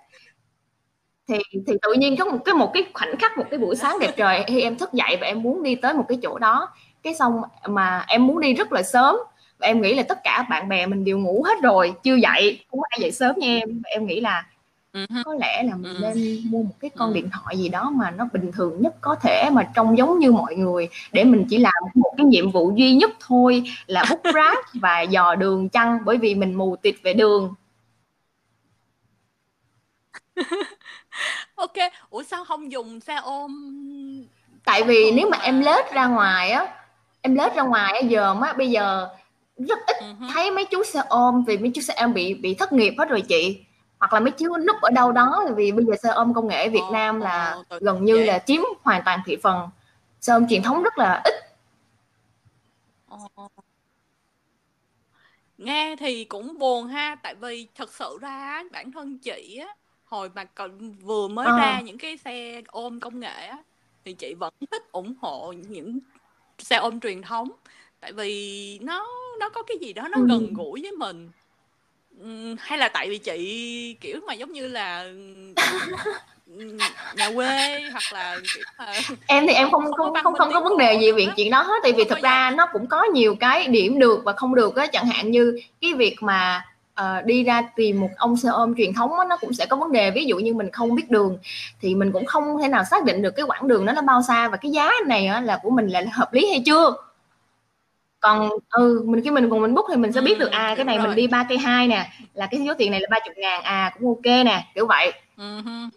thì thì tự nhiên có một cái một cái khoảnh khắc một cái buổi sáng đẹp trời khi em thức dậy và em muốn đi tới một cái chỗ đó. Cái xong mà em muốn đi rất là sớm. Và em nghĩ là tất cả bạn bè mình đều ngủ hết rồi chưa dậy không ai dậy sớm nha em. Và em nghĩ là có lẽ là mình nên mua một cái con điện thoại gì đó mà nó bình thường nhất có thể mà trông giống như mọi người để mình chỉ làm một cái nhiệm vụ duy nhất thôi là bút ráp và dò đường chăng bởi vì mình mù tịt về đường ok ủa sao không dùng xe ôm tại vì nếu mà em lết ra ngoài á em lết ra ngoài á giờ má bây giờ rất ít uh-huh. thấy mấy chú xe ôm vì mấy chú xe ôm bị bị thất nghiệp hết rồi chị. Hoặc là mấy chú núp ở đâu đó vì bây giờ xe ôm công nghệ Việt Nam là gần như là chiếm hoàn toàn thị phần. Xe ôm truyền thống rất là ít. Nghe thì cũng buồn ha tại vì thật sự ra bản thân chị á hồi mà còn vừa mới à. ra những cái xe ôm công nghệ á thì chị vẫn thích ủng hộ những xe ôm truyền thống. Tại vì nó nó có cái gì đó nó ừ. gần gũi với mình. Hay là tại vì chị kiểu mà giống như là nhà quê hoặc là kiểu mà em thì em không không không không, không có vấn đề gì về chuyện đó hết tại vì thực ra nó cũng có nhiều cái điểm được và không được á. Chẳng hạn như cái việc mà uh, đi ra tìm một ông xe ôm truyền thống đó, nó cũng sẽ có vấn đề. Ví dụ như mình không biết đường thì mình cũng không thể nào xác định được cái quãng đường đó nó bao xa và cái giá này á, là của mình là hợp lý hay chưa. Còn ừ mình khi mình cùng mình book thì mình sẽ biết được ừ, à cái này rồi. mình đi ba cây hai nè là cái số tiền này là ba chục ngàn à cũng ok nè kiểu vậy. Uh-huh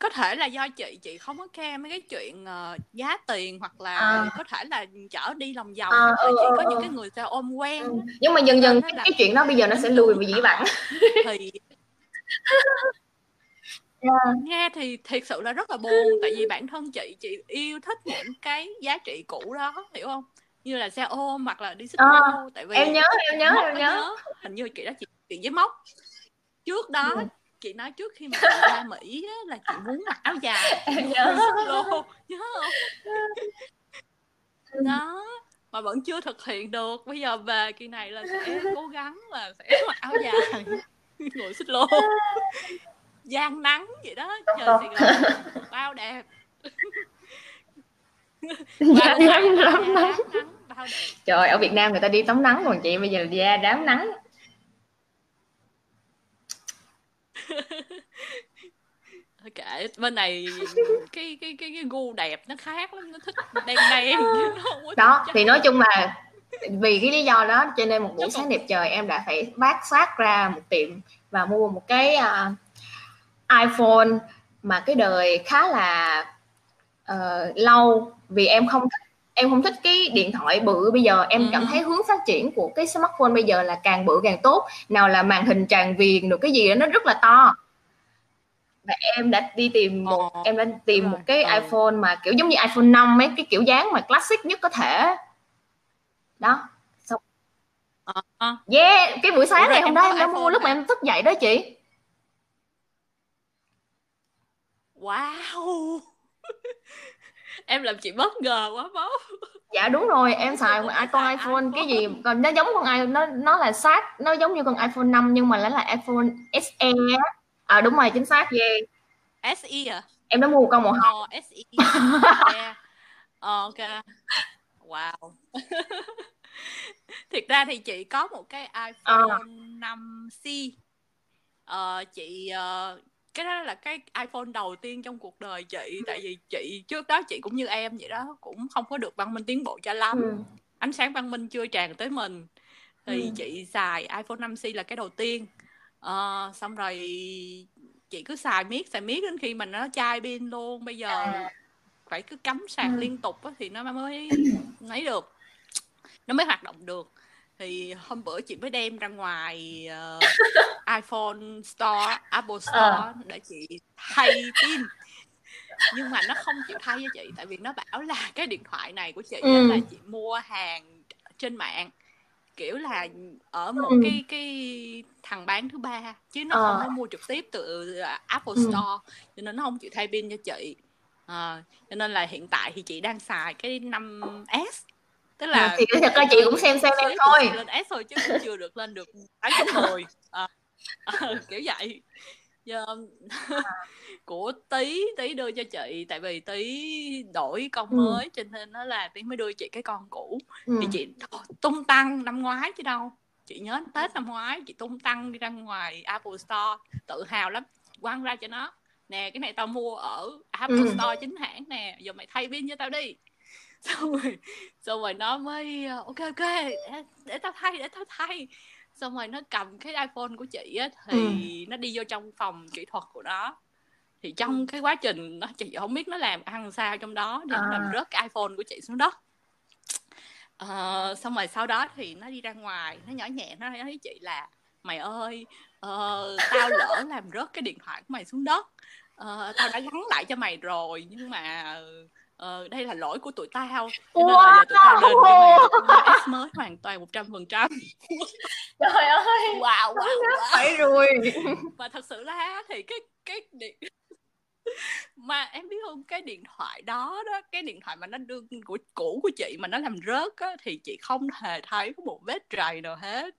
có thể là do chị chị không có care mấy cái chuyện uh, giá tiền hoặc là à. có thể là chở đi lòng vòng à, ừ, chỉ có ừ. những cái người ta ôm quen ừ. nhưng mà dần dần cái, là... cái chuyện đó bây giờ nó sẽ lùi về dĩ vãng thì yeah. nghe thì thiệt sự là rất là buồn tại vì bản thân chị chị yêu thích những cái giá trị cũ đó hiểu không như là xe ôm hoặc là đi xích à, tại vì em nhớ em nhớ em nhớ. nhớ hình như chị đó chị chuyện với móc trước đó ừ. Chị nói trước khi mà chị ra mỹ á, là chị muốn mặc áo dài em nhớ lô nhớ không? Đó mà vẫn chưa thực hiện được. Bây giờ về kỳ này là sẽ cố gắng là sẽ mặc áo dài ngồi xích lô. Gian nắng vậy đó trời thì là bao đẹp. Dạ nắng lắm nắng. trời ở Việt Nam người ta đi tắm nắng còn chị bây giờ ra đám nắng kệ bên này cái cái cái cái gu đẹp nó khác lắm nó thích đen đen đó. thì nói chung là vì cái lý do đó cho nên một buổi sáng đẹp trời em đã phải bát sát ra một tiệm và mua một cái uh, iPhone mà cái đời khá là uh, lâu vì em không thích em không thích cái điện thoại bự. Bây giờ em cảm thấy hướng phát triển của cái smartphone bây giờ là càng bự càng tốt. Nào là màn hình tràn viền được cái gì đó nó rất là to. Và em đã đi tìm một em đã tìm một cái iPhone mà kiểu giống như iPhone 5 mấy cái kiểu dáng mà classic nhất có thể. Đó. Xong. Yeah cái buổi sáng này hôm đó em đã mua lúc mà em thức dậy đó chị. Wow em làm chị bất ngờ quá bố dạ đúng rồi em xài con iPhone cái gì còn nó giống con iPhone nó nó là sát nó giống như con iPhone 5 nhưng mà nó là iPhone SE à đúng rồi chính xác yeah. SE à? Em đã mua con màu hồng. Oh, SE yeah. ok. Wow. Thiệt ra thì chị có một cái iPhone à. 5C uh, chị uh, cái đó là cái iPhone đầu tiên trong cuộc đời chị tại vì chị trước đó chị cũng như em vậy đó cũng không có được văn minh tiến bộ cho lắm ừ. ánh sáng văn minh chưa tràn tới mình thì ừ. chị xài iPhone 5C là cái đầu tiên uh, xong rồi chị cứ xài miết xài miết đến khi mà nó chai pin luôn bây giờ phải cứ cắm sạc ừ. liên tục thì nó mới lấy được nó mới hoạt động được thì hôm bữa chị mới đem ra ngoài uh, iPhone Store, Apple Store à. để chị thay pin nhưng mà nó không chịu thay cho chị tại vì nó bảo là cái điện thoại này của chị ừ. là chị mua hàng trên mạng kiểu là ở một ừ. cái cái thằng bán thứ ba chứ nó à. không có mua trực tiếp từ Apple ừ. Store cho nên nó không chịu thay pin cho chị à, cho nên là hiện tại thì chị đang xài cái 5S tức là thì thật ra chị cũng xem xem em thôi. lên thôi chứ cũng chưa được lên được tám chấm mười. À, à, kiểu vậy. Giờ của tí tí đưa cho chị tại vì tí đổi con ừ. mới cho nên nó là tí mới đưa chị cái con cũ. Ừ. thì chị tung tăng năm ngoái chứ đâu. Chị nhớ tết năm ngoái chị tung tăng đi ra ngoài apple store tự hào lắm. Quăng ra cho nó. Nè cái này tao mua ở apple ừ. store chính hãng nè giờ mày thay pin cho tao đi xong rồi xong rồi nó mới ờ, ok ok để, để tao thay để tao thay. Xong rồi nó cầm cái iphone của chị á thì ừ. nó đi vô trong phòng kỹ thuật của nó. Thì trong cái quá trình nó chị không biết nó làm ăn sao trong đó thì à. nó làm rớt cái iphone của chị xuống đất. Uh, xong rồi sau đó thì nó đi ra ngoài nó nhỏ nhẹ nó nói với chị là mày ơi uh, tao lỡ làm rớt cái điện thoại của mày xuống đất. Uh, tao đã gắn lại cho mày rồi nhưng mà ờ, đây là lỗi của tụi tao. Cho nên là giờ tụi tao lên cho mày S mới hoàn toàn một trăm phần trăm. Trời ơi. Wow wow, wow. phải rồi. Và thật sự là thì cái cái điện mà em biết không cái điện thoại đó đó cái điện thoại mà nó đương của cũ của chị mà nó làm rớt á thì chị không hề thấy có một vết trầy nào hết.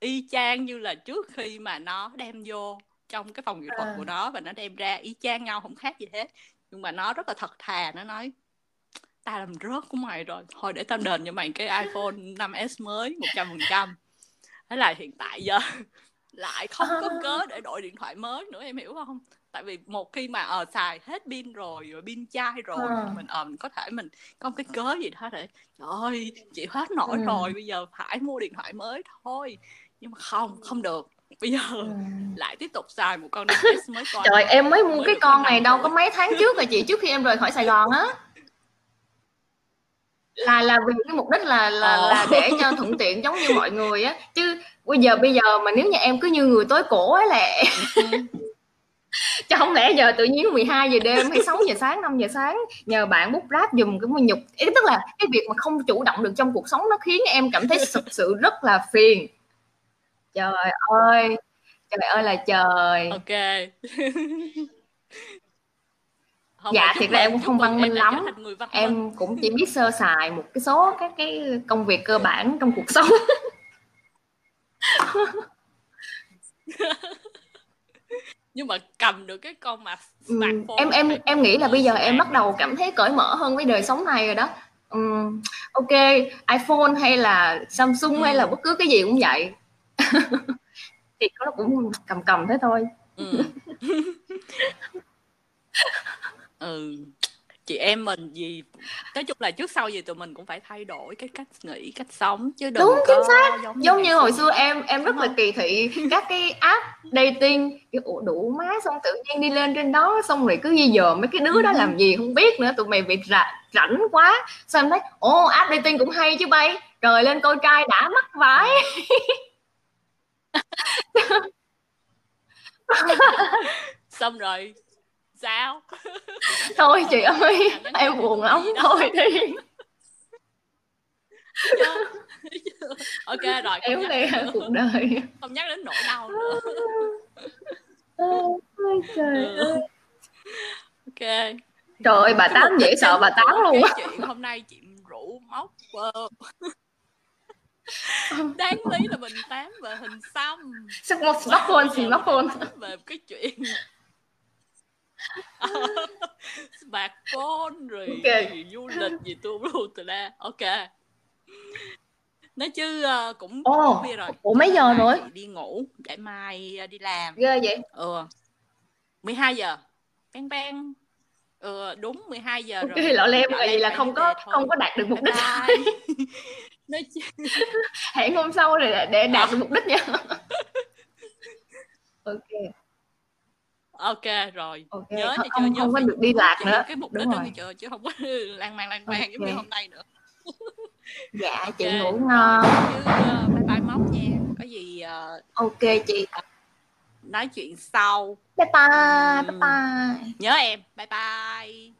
Y chang như là trước khi mà nó đem vô trong cái phòng nghệ thuật à. của nó và nó đem ra y chang nhau không khác gì hết nhưng mà nó rất là thật thà nó nói tao làm rớt của mày rồi thôi để tao đền cho mày cái iPhone 5s mới một trăm phần trăm. Thế là hiện tại giờ lại không có cớ để đổi điện thoại mới nữa em hiểu không? Tại vì một khi mà ở ờ, uh, xài hết pin rồi rồi pin chai rồi à. mình ờ uh, mình có thể mình có một cái cớ gì đó để trời ơi chị hết nổi ừ. rồi bây giờ phải mua điện thoại mới thôi. Nhưng mà không không được bây giờ ừ. lại tiếp tục xài một con DS mới con trời em mới mua mới cái con này đâu có mấy tháng trước rồi chị trước khi em rời khỏi Sài Gòn á là là vì cái mục đích là là ờ. là để cho thuận tiện giống như mọi người á chứ bây giờ bây giờ mà nếu như em cứ như người tối cổ ấy là ừ. chứ không lẽ giờ tự nhiên 12 giờ đêm hay 6 giờ sáng 5 giờ sáng nhờ bạn bút ráp dùm cái nhục ý tức là cái việc mà không chủ động được trong cuộc sống nó khiến em cảm thấy thực sự rất là phiền trời ơi trời ơi là trời. Ok. Không dạ thiệt ra em cũng không văn minh lắm. em cũng chỉ biết sơ sài một cái số các cái công việc cơ bản trong cuộc sống. Nhưng mà cầm được cái con mà ừ, em em em nghĩ là bây giờ em bắt đầu cảm thấy cởi mở hơn với đời sống này rồi đó. Um, ok iPhone hay là Samsung ừ. hay là bất cứ cái gì cũng vậy thì nó cũng cầm cầm thế thôi. Ừ. ừ. Chị em mình gì nói chung là trước sau gì tụi mình cũng phải thay đổi cái cách nghĩ cách sống chứ đừng đúng chính xác. giống, giống như, hồi xưa. em em rất là kỳ thị các cái app dating ủa đủ má xong tự nhiên đi lên trên đó xong rồi cứ di giờ mấy cái đứa đó làm gì không biết nữa tụi mày bị rảnh rảnh quá. Xong em thấy ồ app dating cũng hay chứ bay trời lên coi trai đã mắc vãi xong rồi. Sao? Thôi chị ơi em buồn lắm thôi đi. ok rồi em lê cuộc đời. Không nhắc đến nỗi đau nữa. Ôi trời ừ. ơi. Ok. Trời ơi bà tám dễ sợ bà tám luôn á. chuyện hôm nay chị rủ móc đáng lý là mình tám về hình xăm. Sắc một smartphone thì smartphone về cái chuyện. Smartphone rồi okay. du lịch gì tu luôn từ ra ok. Nói chứ uh, cũng oh, khuya rồi. ủa mấy giờ rồi? đi ngủ để mai uh, đi làm. Ghê vậy? Ừ. 12 giờ. Bang bang. Ừ đúng 12 giờ rồi. cái lọ lem vậy là không có không có đạt được mục đích nói chứ... hẹn hôm sau để để đạt được mục đích nha. Ok. Ok rồi. Okay. nhớ không, không, không có được đi lạc nữa. cái mục đích đó chưa chứ không có lan man lan man okay. giống như hôm nay nữa. Dạ chị okay. ngủ ngon. Chứ uh, bye bye móc nha. Có gì uh, ok chị. nói chuyện sau. Bye bye bye bye. Nhớ em. Bye bye